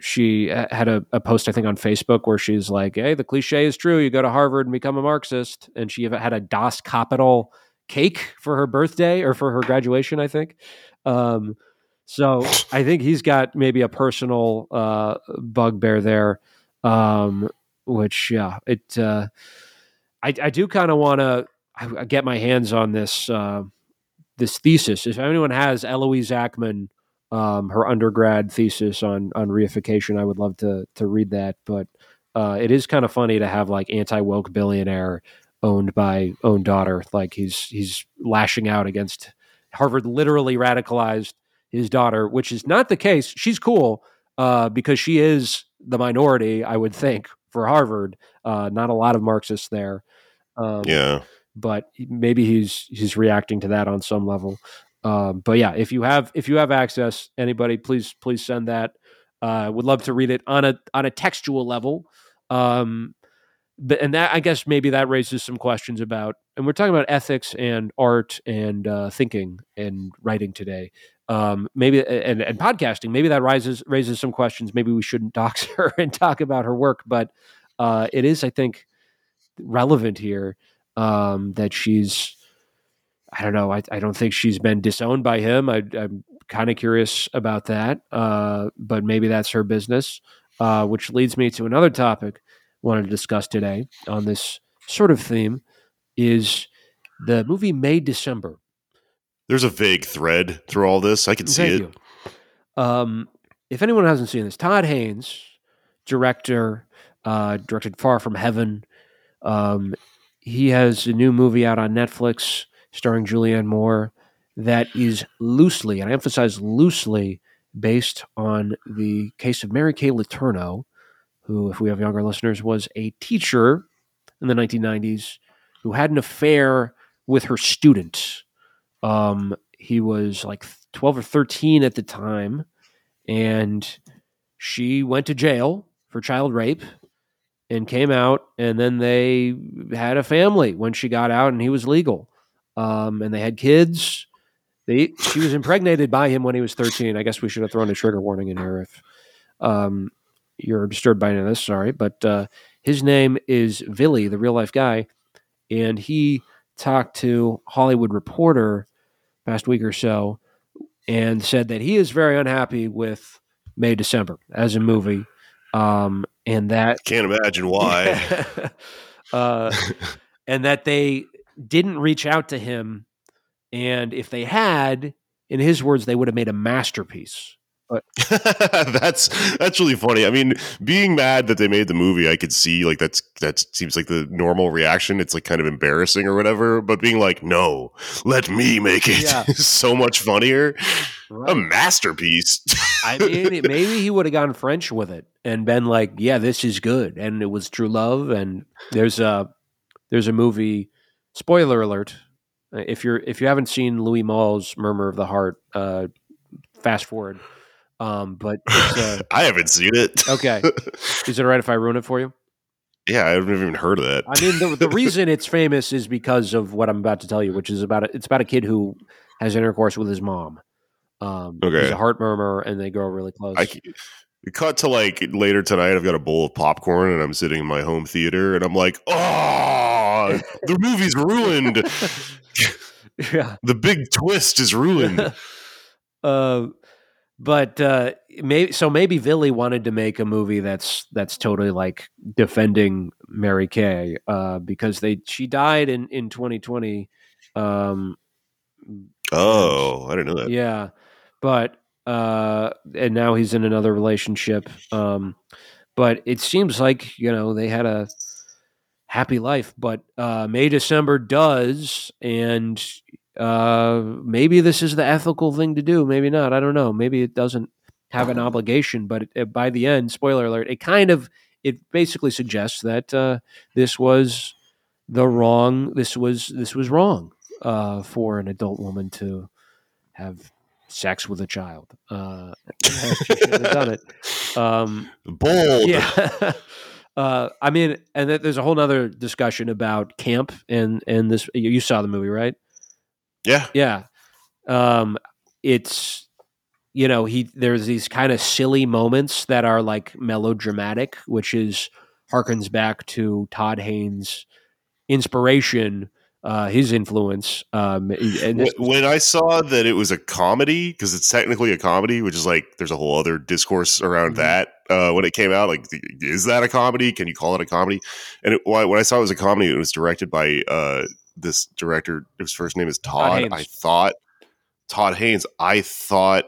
she had a, a, post, I think, on Facebook where she's like, "Hey, the cliche is true. You go to Harvard and become a Marxist." And she had a Das Kapital cake for her birthday or for her graduation, I think. Um, so I think he's got maybe a personal uh, bugbear there, um, which yeah, it. Uh, I, I do kind of want to get my hands on this uh, this thesis. If anyone has Eloise Ackman, um, her undergrad thesis on on reification, I would love to to read that. But uh, it is kind of funny to have like anti woke billionaire owned by own daughter. Like he's he's lashing out against Harvard, literally radicalized his daughter, which is not the case. She's cool uh, because she is the minority, I would think, for Harvard. Uh, not a lot of Marxists there. Um, yeah, but maybe he's he's reacting to that on some level. Um, but yeah, if you have if you have access, anybody, please please send that. Uh, would love to read it on a on a textual level. Um, but and that I guess maybe that raises some questions about, and we're talking about ethics and art and uh, thinking and writing today um, maybe and, and podcasting maybe that raises raises some questions. Maybe we shouldn't dox *laughs* her and talk about her work but uh, it is i think relevant here um, that she's i don't know I, I don't think she's been disowned by him. I, am kind of curious about that uh, but maybe that's her business uh, which leads me to another topic I wanted to discuss today on this sort of theme is the movie May December there's a vague thread through all this. I can see Thank it. Um, if anyone hasn't seen this, Todd Haynes, director, uh, directed Far From Heaven. Um, he has a new movie out on Netflix starring Julianne Moore that is loosely, and I emphasize loosely, based on the case of Mary Kay Letourneau, who, if we have younger listeners, was a teacher in the 1990s who had an affair with her student um, he was like 12 or 13 at the time, and she went to jail for child rape and came out, and then they had a family when she got out, and he was legal. Um, and they had kids. They, she was impregnated by him when he was 13. I guess we should have thrown a trigger warning in here if um, you're disturbed by any of this. Sorry. But uh, his name is Vili, the real life guy. And he talked to Hollywood Reporter past week or so, and said that he is very unhappy with May December as a movie, um, and that can't imagine why, *laughs* uh, *laughs* and that they didn't reach out to him, and if they had, in his words, they would have made a masterpiece. But *laughs* that's that's really funny. I mean, being mad that they made the movie, I could see like that's that seems like the normal reaction. It's like kind of embarrassing or whatever. But being like, no, let me make it yeah. is *laughs* so much funnier. Right. A masterpiece. I mean, maybe he would have gone French with it and been like, yeah, this is good, and it was true love. And there's a there's a movie. Spoiler alert! If you're if you haven't seen Louis Malle's Murmur of the Heart, uh, fast forward um, but uh, *laughs* I haven't seen it. okay, *laughs* is it all right if I ruin it for you? Yeah, I haven't even heard of that. I mean, the, the *laughs* reason it's famous is because of what I'm about to tell you, which is about a, it's about a kid who has intercourse with his mom. Um, okay, he's a heart murmur, and they grow really close. I, cut to like later tonight. I've got a bowl of popcorn and I'm sitting in my home theater and I'm like, oh, the movie's ruined. yeah. The big twist is ruined. Uh, but uh, maybe so. Maybe Vili wanted to make a movie that's that's totally like defending Mary Kay uh, because they she died in in 2020. Um, oh, I didn't know that. yeah, but uh, and now he's in another relationship. Um, but it seems like you know they had a happy life. But uh, May December does, and uh, maybe this is the ethical thing to do. Maybe not. I don't know. Maybe it doesn't have an obligation. But it, it- by the end, spoiler alert, it kind of it basically suggests that uh, this was the wrong. This was this was wrong uh, for an adult woman to have sex with a child. Uh, she should have done it. *laughs* Um, Bold. yeah. *laughs* Uh, I mean, and there's a whole other discussion about camp and and this. You you saw the movie, right? Yeah. Yeah. Um, it's you know he there's these kind of silly moments that are like melodramatic, which is harkens back to Todd Haynes' inspiration, uh, his influence. Um, and this, When I saw that it was a comedy, because it's technically a comedy, which is like there's a whole other discourse around Mhm. that. Uh, when it came out, like, is that a comedy? Can you call it a comedy? And it, when when I saw it was a comedy, it was directed by uh, this director. His first name is Todd. Haynes. I thought Todd Haynes. I thought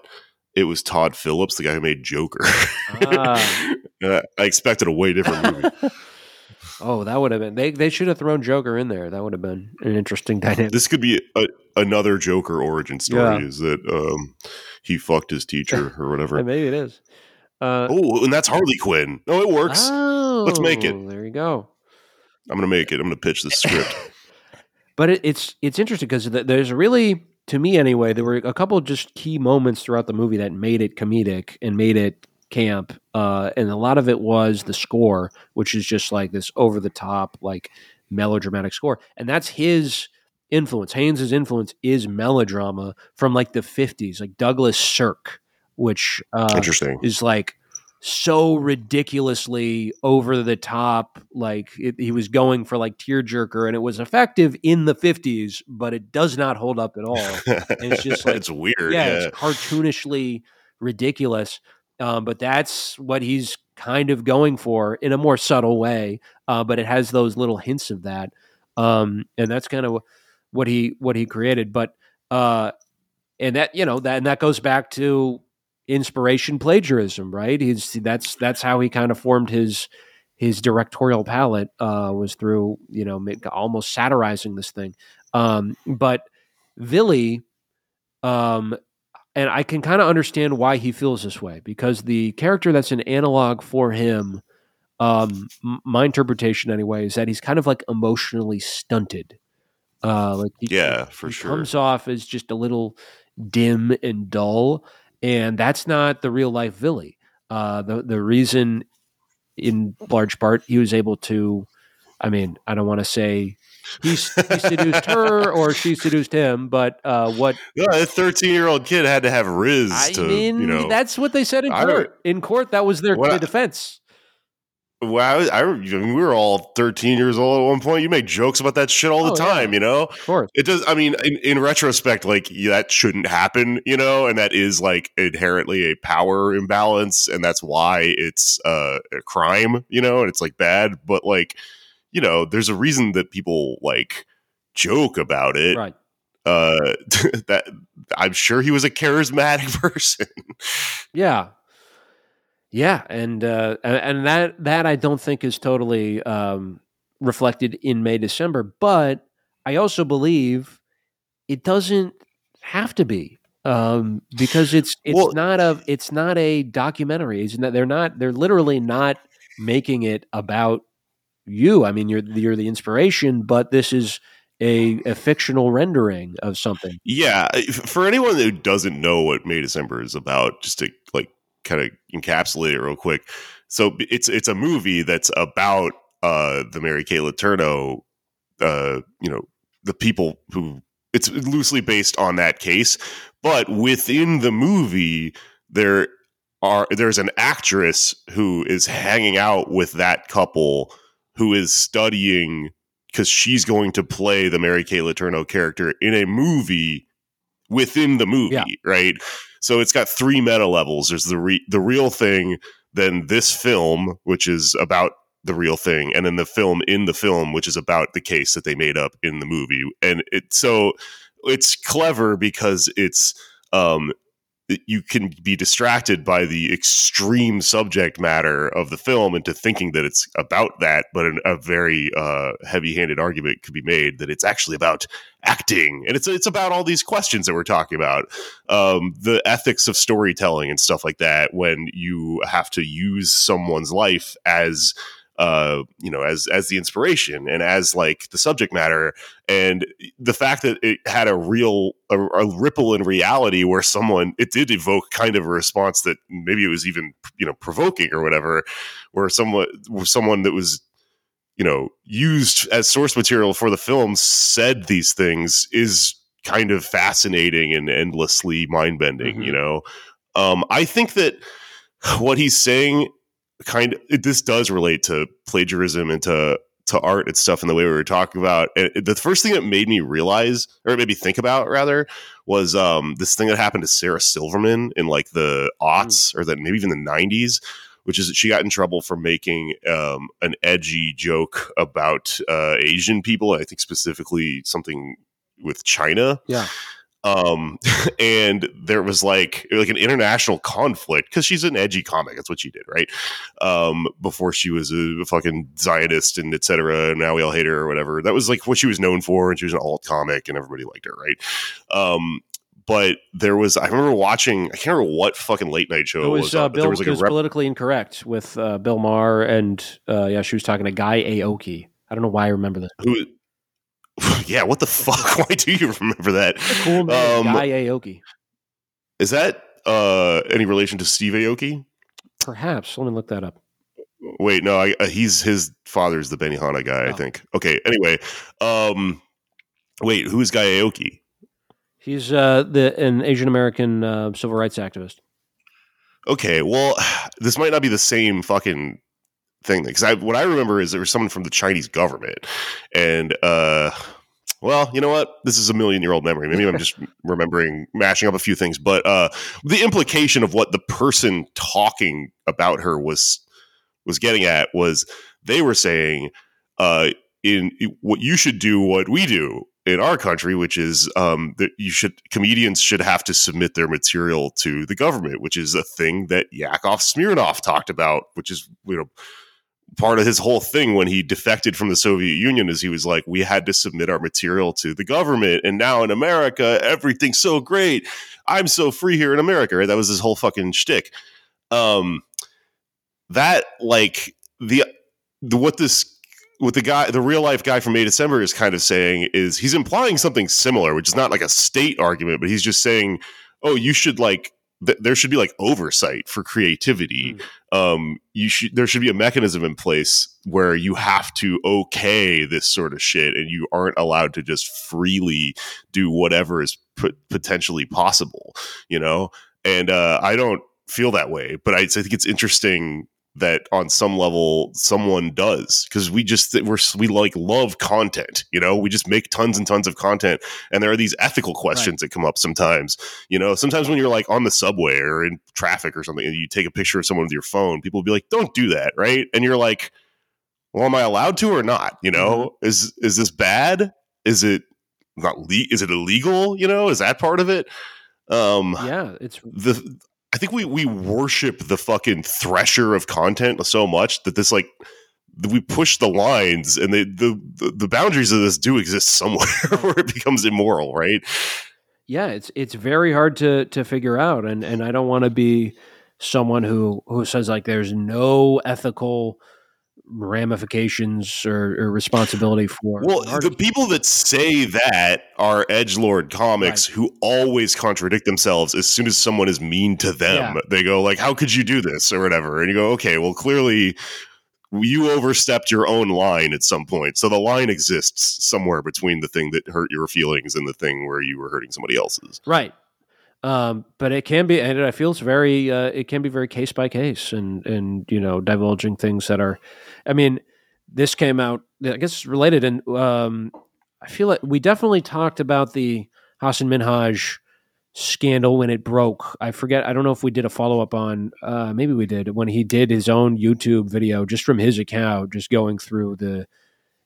it was Todd Phillips, the guy who made Joker. Ah. *laughs* I expected a way different movie. *laughs* oh, that would have been they. They should have thrown Joker in there. That would have been an interesting dynamic. this could be a, another Joker origin story. Yeah. Is that um, he fucked his teacher *laughs* or whatever? Maybe it is. Uh, Oh, and that's Harley Quinn. No, it works. Let's make it. oh, There you go. I'm gonna make it. I'm gonna pitch the script. But it, it's it's interesting because th- there's really, to me anyway, there were a couple of just key moments throughout the movie that made it comedic and made it camp, uh, and a lot of it was the score, which is just like this over the top, like melodramatic score, and that's his influence. Haynes's influence is melodrama from like the '50s, like Douglas Sirk, which uh, Interesting. is like so ridiculously over the top. Like it, he was going for like tearjerker, and it was effective in the fifties, but it does not hold up at all. it's just *laughs* like- it's weird. yeah, Yeah, it's cartoonishly ridiculous. Um, but that's what he's kind of going for in a more subtle way. Uh, but it has those little hints of that, um, and that's kind of what he what he created. But uh, and that you know that and that goes back to inspiration plagiarism, right? He's that's that's how he kind of formed his his directorial palette uh, was through you know almost satirizing this thing. Um, but Vili, um, and I can kind of understand why he feels this way because the character that's an analog for him, um, my interpretation anyway, is that he's kind of like emotionally stunted. Uh, like he, Yeah, for he sure. comes off as just a little dim and dull, and that's not the real life Vili. Uh, the the reason, in large part, he was able to. I mean, I don't want to say he's he seduced *laughs* her or she seduced him, but uh, what Yeah, a 13 year old kid had to have Riz I to, mean, you know. that's what they said in I court. In court, that was their I- defense. Well, I, I, I mean, we were all 13 years old at one point. You make jokes about that shit all the Oh, yeah. time, you know? Of course, It does. I mean, in, in retrospect, like yeah, that shouldn't happen, you know, and that is like inherently a power imbalance, and that's why it's uh, a crime, you know, and it's like bad. But like, you know, there's a reason that people like joke about it. right? Uh, *laughs* that I'm sure he was a charismatic *laughs* person. Yeah, yeah, and uh, and- that that I don't think is totally um, reflected in May December, but I also believe it doesn't have to be um, because it's it's Well- not a it's not a documentary. It's not, they're not they're literally not making it about you. I mean, you're you're the inspiration, but this is a, a fictional rendering of something. Yeah, for anyone who doesn't know what May December is about, just to like kind of encapsulate it real quick. So it's it's a movie that's about uh the Mary Kay Letourneau, uh, you know, the people who it's loosely based on that case, but within the movie there are there's an actress who is hanging out with that couple who is studying because she's going to play the Mary Kay Letourneau character in a movie within the movie, Yeah. right? So it's got three meta levels. There's the re- the real thing, then this film, which is about the real thing, and then the film in the film, which is about the case that they made up in the movie. And it so it's clever because it's um you can be distracted by the extreme subject matter of the film into thinking that it's about that, but an, a very uh, heavy-handed argument could be made that it's actually about acting, and it's it's about all these questions that we're talking about, um, the ethics of storytelling and stuff like that. When you have to use someone's life as uh you know as as the inspiration and as like the subject matter and the fact that it had a real a, a ripple in reality where someone it did evoke kind of a response that maybe it was even you know provoking or whatever where someone where someone that was you know used as source material for the film said these things is kind of fascinating and endlessly mind-bending Mhm. you know um i think that what he's saying kind of it, this does relate to plagiarism and to to art and stuff in the way we were talking about. And the first thing that made me realize, or maybe think about rather, was um this thing that happened to Sarah Silverman in like the aughts or that maybe even the nineties, which is that she got in trouble for making um an edgy joke about uh Asian people. I think specifically something with China Yeah. Um *laughs* and there was like like an international conflict because she's an edgy comic that's what she did right um before she was a fucking zionist and etc and now we all hate her or whatever that was like what she was known for and she was an alt comic and everybody liked her right um but there was i remember watching i can't remember what fucking late night show It was, on, uh, but Bill. there was like it was rep- politically incorrect with uh, Bill Maher, and uh, yeah, she was talking to Guy Aoki. I don't know why I remember this. who *laughs* yeah what the fuck *laughs* why do you remember that Cool name, Um, Guy Aoki. is that uh any relation to steve aoki Perhaps. Let me look that up. Wait, no, I, uh, he's his father's the Benihana guy, I Oh. think. Okay, anyway, um, wait, who is Guy Aoki? He's uh, the an Asian American uh, civil rights activist. Okay, well, *sighs* this might not be the same fucking thing because I what I remember is there was someone from the Chinese government, and uh, well, you know what? This is a million year old memory. Maybe I'm just *laughs* remembering mashing up a few things, but uh, the implication of what the person talking about her was was getting at was they were saying uh, in what you should do what we do in our country, which is um, that you should comedians should have to submit their material to the government, which is a thing that Yakov Smirnoff talked about, which is you know part of his whole thing when he defected from the Soviet Union is he was like, we had to submit our material to the government, and now in America everything's so great. I'm so free here in America. Right? That was his whole fucking shtick. Um, that like the the what this what the guy the real life guy from May December is kind of saying is he's implying something similar, which is not like a state argument, but he's just saying, oh, you should like th- there should be like oversight for creativity. Um, you should there should be a mechanism in place where you have to okay this sort of shit, and you aren't allowed to just freely do whatever is pot- potentially possible. You know, and uh, I don't feel that way, but I, I think it's interesting that on some level someone does because we just we're we like love content you know? We just make tons and tons of content and there are these ethical questions that come up sometimes you know? Sometimes when you're like on the subway or in traffic or something and you take a picture of someone with your phone people will be like don't do that right? And you're like well am i allowed to or not? You know? Is is this bad? Is it not le- is it illegal? You know? Is that part of it? Um Yeah, it's the I think we we worship the fucking thresher of content so much that this like we push the lines and they, the, the the boundaries of this do exist somewhere *laughs* where it becomes immoral, right? yeah, it's it's very hard to to figure out, and and I don't want to be someone who who says like there's no ethical ramifications or, or responsibility for Well, the people that say that are edge lord comics who always contradict themselves as soon as someone is mean to them. Yeah. They go like, "How could you do this?" or whatever, and you go, "Okay, well, clearly." You overstepped your own line at some point. So the line exists somewhere between the thing that hurt your feelings and the thing where you were hurting somebody else's. Right. Um, but it can be, and I feel it's very, uh, it can be very case by case, and and you know, divulging things that are, I mean, this came out, I guess, related, and um, I feel like we definitely talked about the Hasan Minhaj scandal when it broke. I forget. I don't know if we did a follow up on. Uh, maybe we did when he did his own YouTube video just from his account, just going through the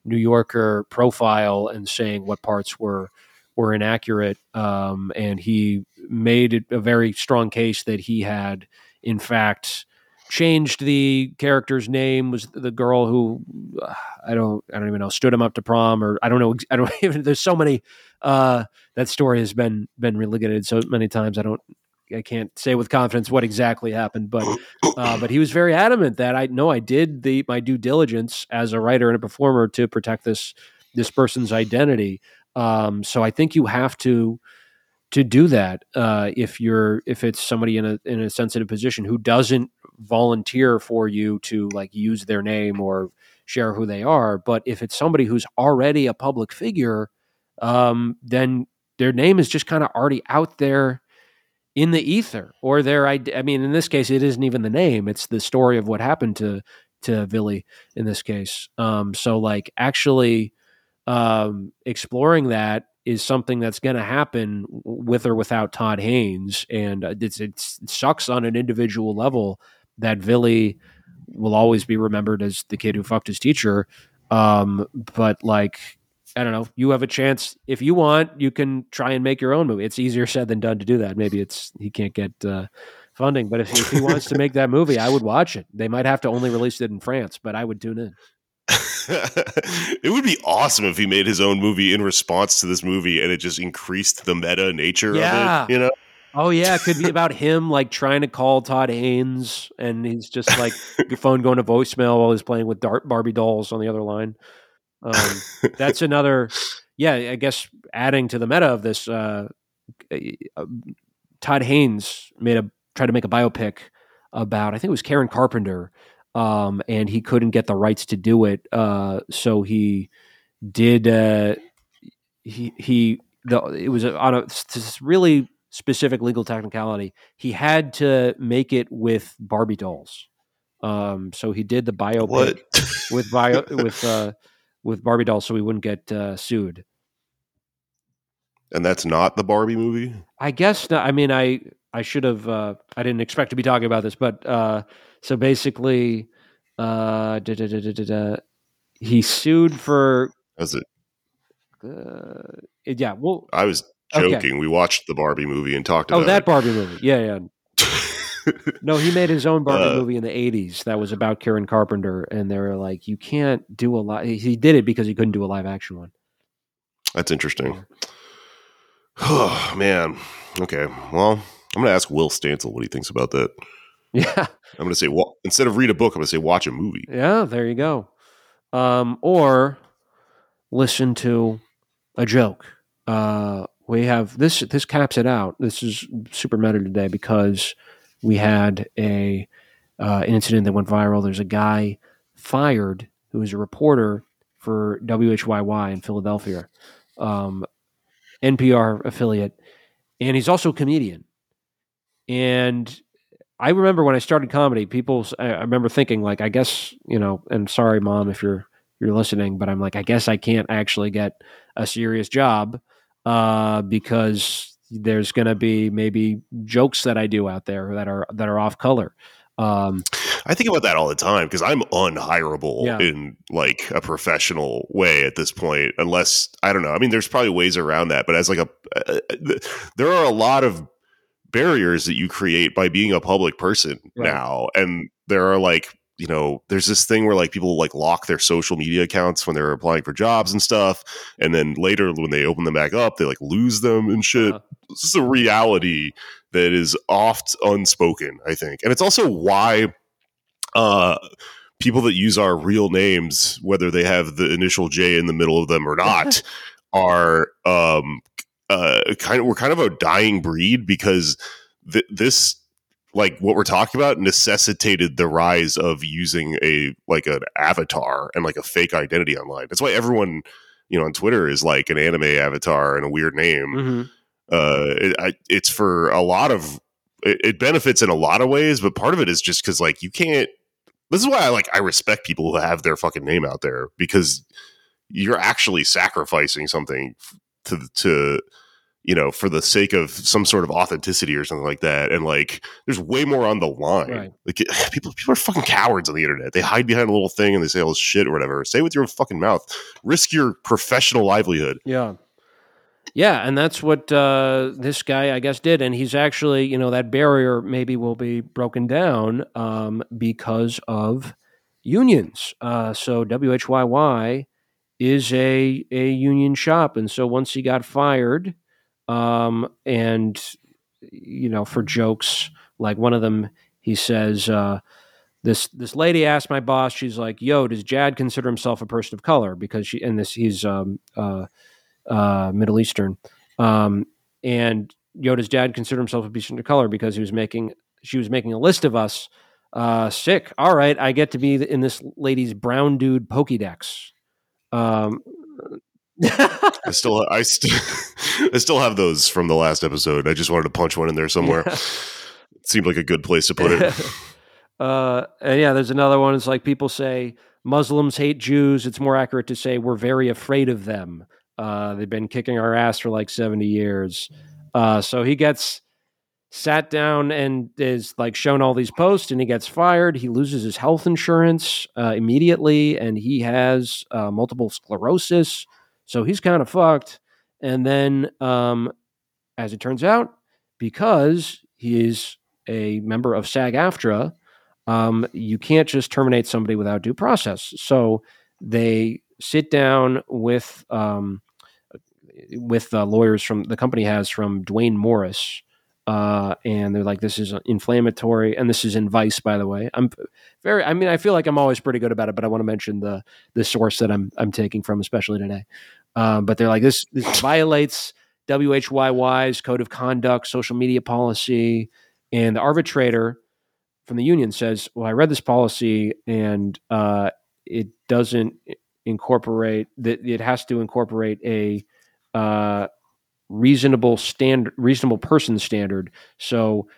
New Yorker profile and saying what parts were were inaccurate. Um, and he made a very strong case that he had, in fact, changed the character's name. Was the girl who uh, I don't I don't even know stood him up to prom or I don't know I don't *laughs* even. There's so many. Uh, that story has been been relitigated so many times. I don't I can't say with confidence what exactly happened, but uh, but he was very adamant that I know I did the my due diligence as a writer and a performer to protect this this person's identity. Um, so I think you have to to do that uh, if you're if it's somebody in a in a sensitive position who doesn't volunteer for you to like use their name or share who they are. But if it's somebody who's already a public figure, um, then their name is just kind of already out there in the ether or their I mean in this case it isn't even the name it's the story of what happened to to Vili in this case um so like actually um exploring that is something that's going to happen with or without Todd Haynes and uh, it's, it's it sucks on an individual level that Vili will always be remembered as the kid who fucked his teacher um but like I don't know. You have a chance if you want. You can try and make your own movie. It's easier said than done to do that. Maybe it's he can't get uh, funding, but if, if he wants to make that movie, I would watch it. They might have to only release it in France, but I would tune in. *laughs* it would be awesome if he made his own movie in response to this movie, and it just increased the meta nature yeah. of it. You know. Oh yeah, it could be about him like trying to call Todd Haynes, and he's just like your *laughs* phone going to voicemail while he's playing with Dart Barbie dolls on the other line. Um, that's *laughs* another, yeah, I guess adding to the meta of this, uh, uh, Todd Haynes made a tried to make a biopic about I think it was Karen Carpenter, um, and he couldn't get the rights to do it, uh, so he did. Uh, he he the it was on a this really specific legal technicality. He had to make it with Barbie dolls. Um, so he did the biopic with bio with uh, with Barbie dolls so we wouldn't get uh, sued. And that's not the Barbie movie. I guess. Not, I mean, I I should have. Uh, I didn't expect to be talking about this, but uh, so basically, uh, da, da, da, he sued for. Was it? Uh, yeah. Well, I was joking. Okay. We watched the Barbie movie and talked oh, about. Oh, that it. Barbie movie. Yeah, yeah. *laughs* no, he made his own Barbie uh, movie in the '80s that was about Karen Carpenter, and they were like, "You can't do a lot." He did it because he couldn't do a live action one. That's interesting. Oh *sighs* man. Okay. Well, I'm going to ask Will Stancil what he thinks about that. *laughs* Yeah. I'm going to say well, instead of read a book, I'm going to say watch a movie. Yeah. There you go. Um, or listen to a joke. Uh, we have this. This caps it out. This is super meta today because we had a uh, an incident that went viral. There's a guy fired who is a reporter for WHYY in Philadelphia, um, NPR affiliate, and he's also a comedian. And I remember when I started comedy, people I remember thinking like, I guess you know, and sorry, mom, if you're you're listening, but I'm like, I guess I can't actually get a serious job uh, because there's going to be maybe jokes that I do out there that are that are off color. Um, I think about that all the time because I'm unhirable yeah. in like a professional way at this point, unless I don't know. I mean, there's probably ways around that, but as like a, uh, there are a lot of barriers that you create by being a public person right. now, and there are like you know, there's this thing where like people like lock their social media accounts when they're applying for jobs and stuff, and then later when they open them back up, they like lose them and shit. Uh-huh. This is a reality that is oft unspoken, I think, and it's also why uh, people that use our real names, whether they have the initial J in the middle of them or not, *laughs* are um, uh, kind of we're kind of a dying breed because th- this like what we're talking about necessitated the rise of using a like an avatar and like a fake identity online. That's why everyone, you know, on Twitter is like an anime avatar and a weird name. Mm-hmm. Uh, it, I, it's for a lot of it, it benefits in a lot of ways, but part of it is just because like you can't. This is why I like I respect people who have their fucking name out there because you're actually sacrificing something to to you know for the sake of some sort of authenticity or something like that and like there's way more on the line Right. like *sighs* people people are fucking cowards on the internet they hide behind a little thing and they say all this shit or whatever say it with your fucking mouth risk your professional livelihood Yeah. Yeah, and that's what uh, this guy, I guess, did. And he's actually, you know, that barrier maybe will be broken down um, because of unions. Uh, so WHYY is a a union shop, and so once he got fired, um, and you know, for jokes like one of them, he says. Uh, this this lady asked my boss. She's like, "Yo, does Jad consider himself a person of color?" Because she and this he's um, uh, uh, Middle Eastern, um, and Yoda's dad considered himself a person of color because he was making she was making a list of us. Uh, sick. All right, I get to be in this lady's brown dude Pokédex. Um, *laughs* i still i still *laughs* i still have those from the last episode i just wanted to punch one in there somewhere Yeah. it *laughs* seemed like a good place to put it uh, and yeah, there's another one. It's like people say Muslims hate Jews. It's more accurate to say we're very afraid of them. Uh, they've been kicking our ass for like 70 years. Uh, so he gets sat down and is like shown all these posts and he gets fired. He loses his health insurance uh, immediately and he has uh, multiple sclerosis. So he's kind of fucked. And then, um, as it turns out, because he is a member of SAG AFTRA, um, you can't just terminate somebody without due process. So they sit down with um, with uh, lawyers from the company has from Duane Morris, uh, and they're like, "This is inflammatory," and this is in Vice, by the way. I'm very. I mean, I feel like I'm always pretty good about it, but I want to mention the the source that I'm I'm taking from, especially today. Um, but they're like, "This this *laughs* violates." WHYY's code of conduct, social media policy, and the arbitrator from the union says, "Well, I read this policy, and uh, it doesn't incorporate that. It has to incorporate a uh, reasonable standard, reasonable person standard. So."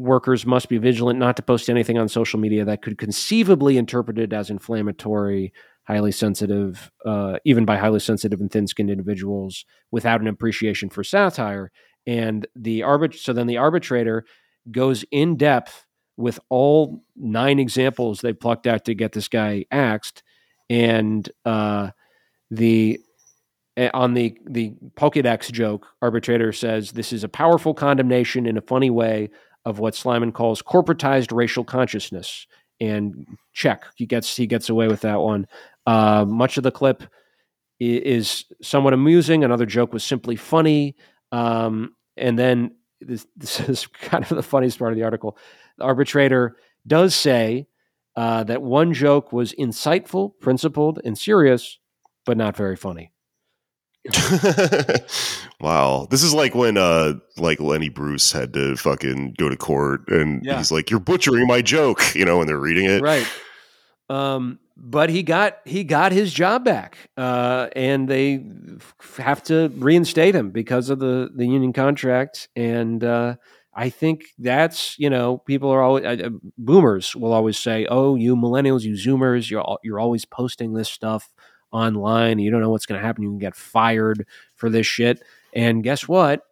Workers must be vigilant not to post anything on social media that could conceivably interpreted as inflammatory, highly sensitive, uh, even by highly sensitive and thin-skinned individuals, without an appreciation for satire. And the arbit- so then the arbitrator goes in depth with all nine examples they plucked out to get this guy axed, and uh, the on the the Pokédex joke, arbitrator says this is a powerful condemnation in a funny way of what Sleiman calls corporatized racial consciousness. And check, he gets he gets away with that one. Uh, much of the clip is somewhat amusing. Another joke was simply funny. Um, and then this, *laughs* this is kind of the funniest part of the article. The arbitrator does say uh, that one joke was insightful, principled, and serious, but not very funny. *laughs* wow. This is like when uh like Lenny Bruce had to fucking go to court and Yeah. he's like, You're butchering my joke, you know, when they're reading it. right um but he got he got his job back uh and they f- have to reinstate him because of the the union contract and uh I think that's you know people are always uh, uh, boomers will always say oh you millennials you zoomers you're you're always posting this stuff online you don't know what's going to happen you can get fired for this shit and guess what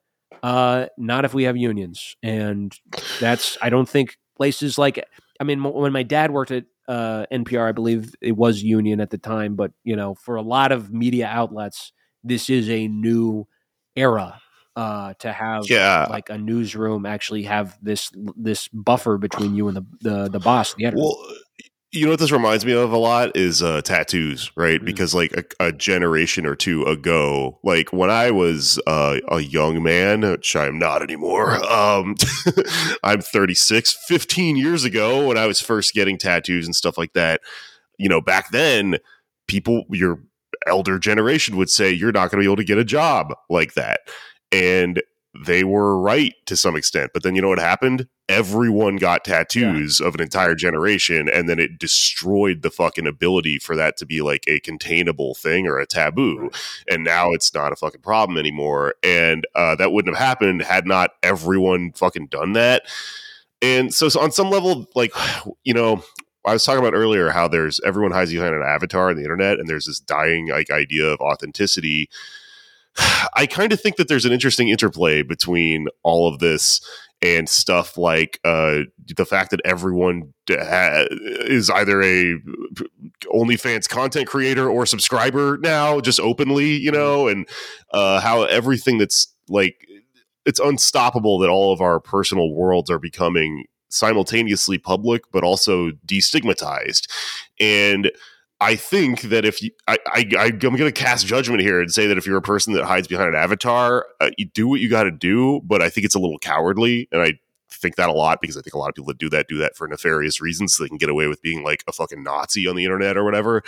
uh not if we have unions and that's I don't think places like I mean m- when my dad worked at uh, NPR, I believe it was union at the time, but you know, for a lot of media outlets, this is a new era uh, to have Yeah. like a newsroom actually have this this buffer between you and the the, the boss, the editor. Well, you know what this reminds me of a lot is uh, tattoos, right? Mhm. Because like a, a generation or two ago, like when I was uh, a young man, which I'm not anymore, um, *laughs* I'm 36, 15 years ago when I was first getting tattoos and stuff like that, you know, back then, people, your elder generation would say, you're not going to be able to get a job like that. And they were right to some extent. But then you know what happened? Everyone got tattoos of an entire generation and then it destroyed the fucking ability for that to be like a containable thing or a taboo Right. and now it's not a fucking problem anymore and uh, that wouldn't have happened had not everyone fucking done that and so, so on some level like *sighs* you know I was talking about earlier how there's everyone hides behind an avatar on the internet, and there's this dying like idea of authenticity. *sighs* I kind of think that there's an interesting interplay between all of this and stuff like uh, the fact that everyone ha- is either a OnlyFans content creator or subscriber now, just openly, you know, and uh, how everything that's like it's unstoppable that all of our personal worlds are becoming simultaneously public but also destigmatized. And i think that if you i, I i'm going to cast judgment here and say that if you're a person that hides behind an avatar uh, you do what you got to do but i think it's a little cowardly and i think that a lot because i think a lot of people that do that do that for nefarious reasons so they can get away with being like a fucking nazi on the internet or whatever.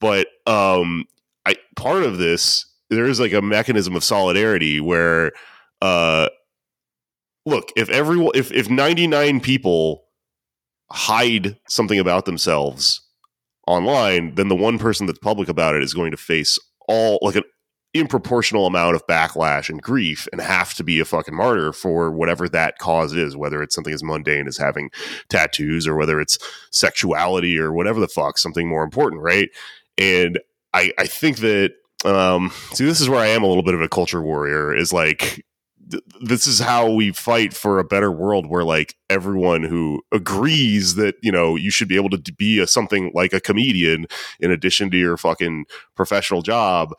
But um i part of this there is like a mechanism of solidarity where uh look if everyone if if 99 people hide something about themselves online then the one person that's public about it is going to face all like an improportional amount of backlash and grief and have to be a fucking martyr for whatever that cause is whether it's something as mundane as having tattoos or whether it's sexuality or whatever the fuck something more important right? And i i think that um see this is where i am a little bit of a culture warrior is like th- this is how we fight for a better world where like everyone who agrees that you know you should be able to be a something like a comedian in addition to your fucking professional job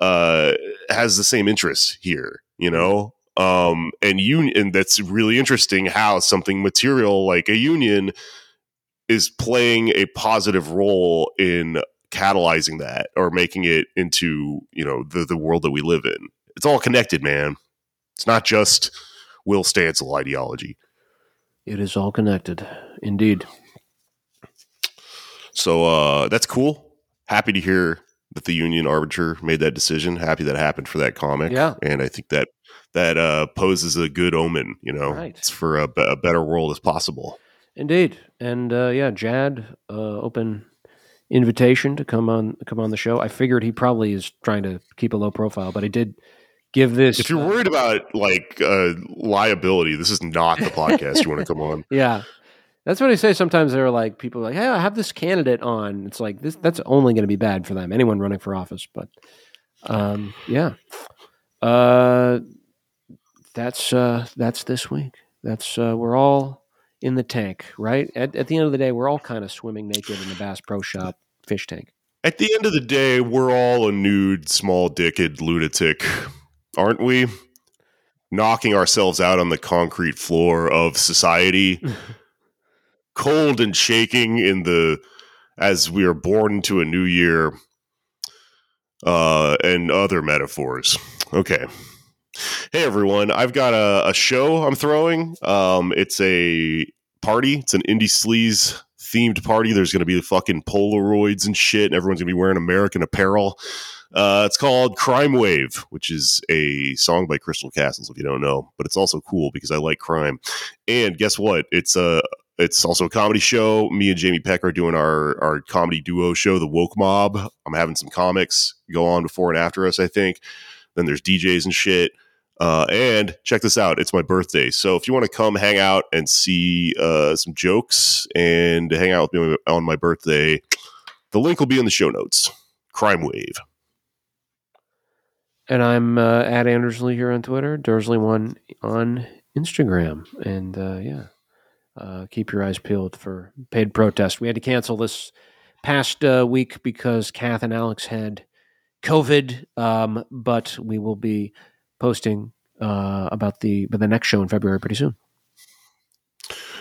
uh has the same interest here you know? Um and and that's really interesting how something material like a union is playing a positive role in catalyzing that or making it into you know the the world that we live in. It's all connected man it's not just Will Stancil ideology. It is all connected, indeed. So uh, that's cool. Happy to hear that the union arbiter made that decision. Happy that happened for that comic. Yeah. and I think that that uh, poses a good omen. You know, Right. it's for a, a better world as possible. Indeed, and uh, yeah, Jad, uh, open invitation to come on come on the show. I figured he probably is trying to keep a low profile, but I did give this. If you're worried about like uh, liability, this is not the podcast you want to come on. *laughs* yeah, that's what I say. Sometimes there are like people are like, "Hey, I have this candidate on." It's like this. That's only going to be bad for them. Anyone running for office, but um, yeah, uh, that's uh, that's this week. That's uh, we're all in the tank, right? At, at the end of the day, we're all kind of swimming naked in the Bass Pro Shop fish tank. At the end of the day, we're all a nude, small dicked lunatic, aren't we? Knocking ourselves out on the concrete floor of society, *laughs* cold and shaking in the as we are born into a new year, uh, and other metaphors. Okay. Hey everyone, I've got a, a show I'm throwing. Um, it's a party. It's an indie sleaze themed party. There's going to be fucking Polaroids and shit, and everyone's going to be wearing American apparel. Uh, it's called Crime Wave, which is a song by Crystal Castles, if you don't know. But it's also cool because I like crime. And guess what? It's a it's also a comedy show. Me and Jamie Peck are doing our our comedy duo show, The Woke Mob. I'm having some comics go on before and after us, I think. Then there's DJs and shit. Uh, and check this out, it's my birthday. So if you want to come hang out and see uh, some jokes and hang out with me on my birthday, the link will be in the show notes. Crime Wave. And I'm uh, at Andersley here on Twitter, Dursley1 on Instagram. And uh, yeah, uh, keep your eyes peeled for paid protest. We had to cancel this past uh, week because Kath and Alex had COVID, um, but we will be posting uh, about the but the next show in February pretty soon.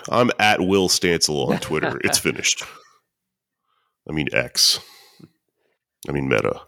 I'm at Will Stancil on Twitter. *laughs* it's finished. I mean X. I mean Meta.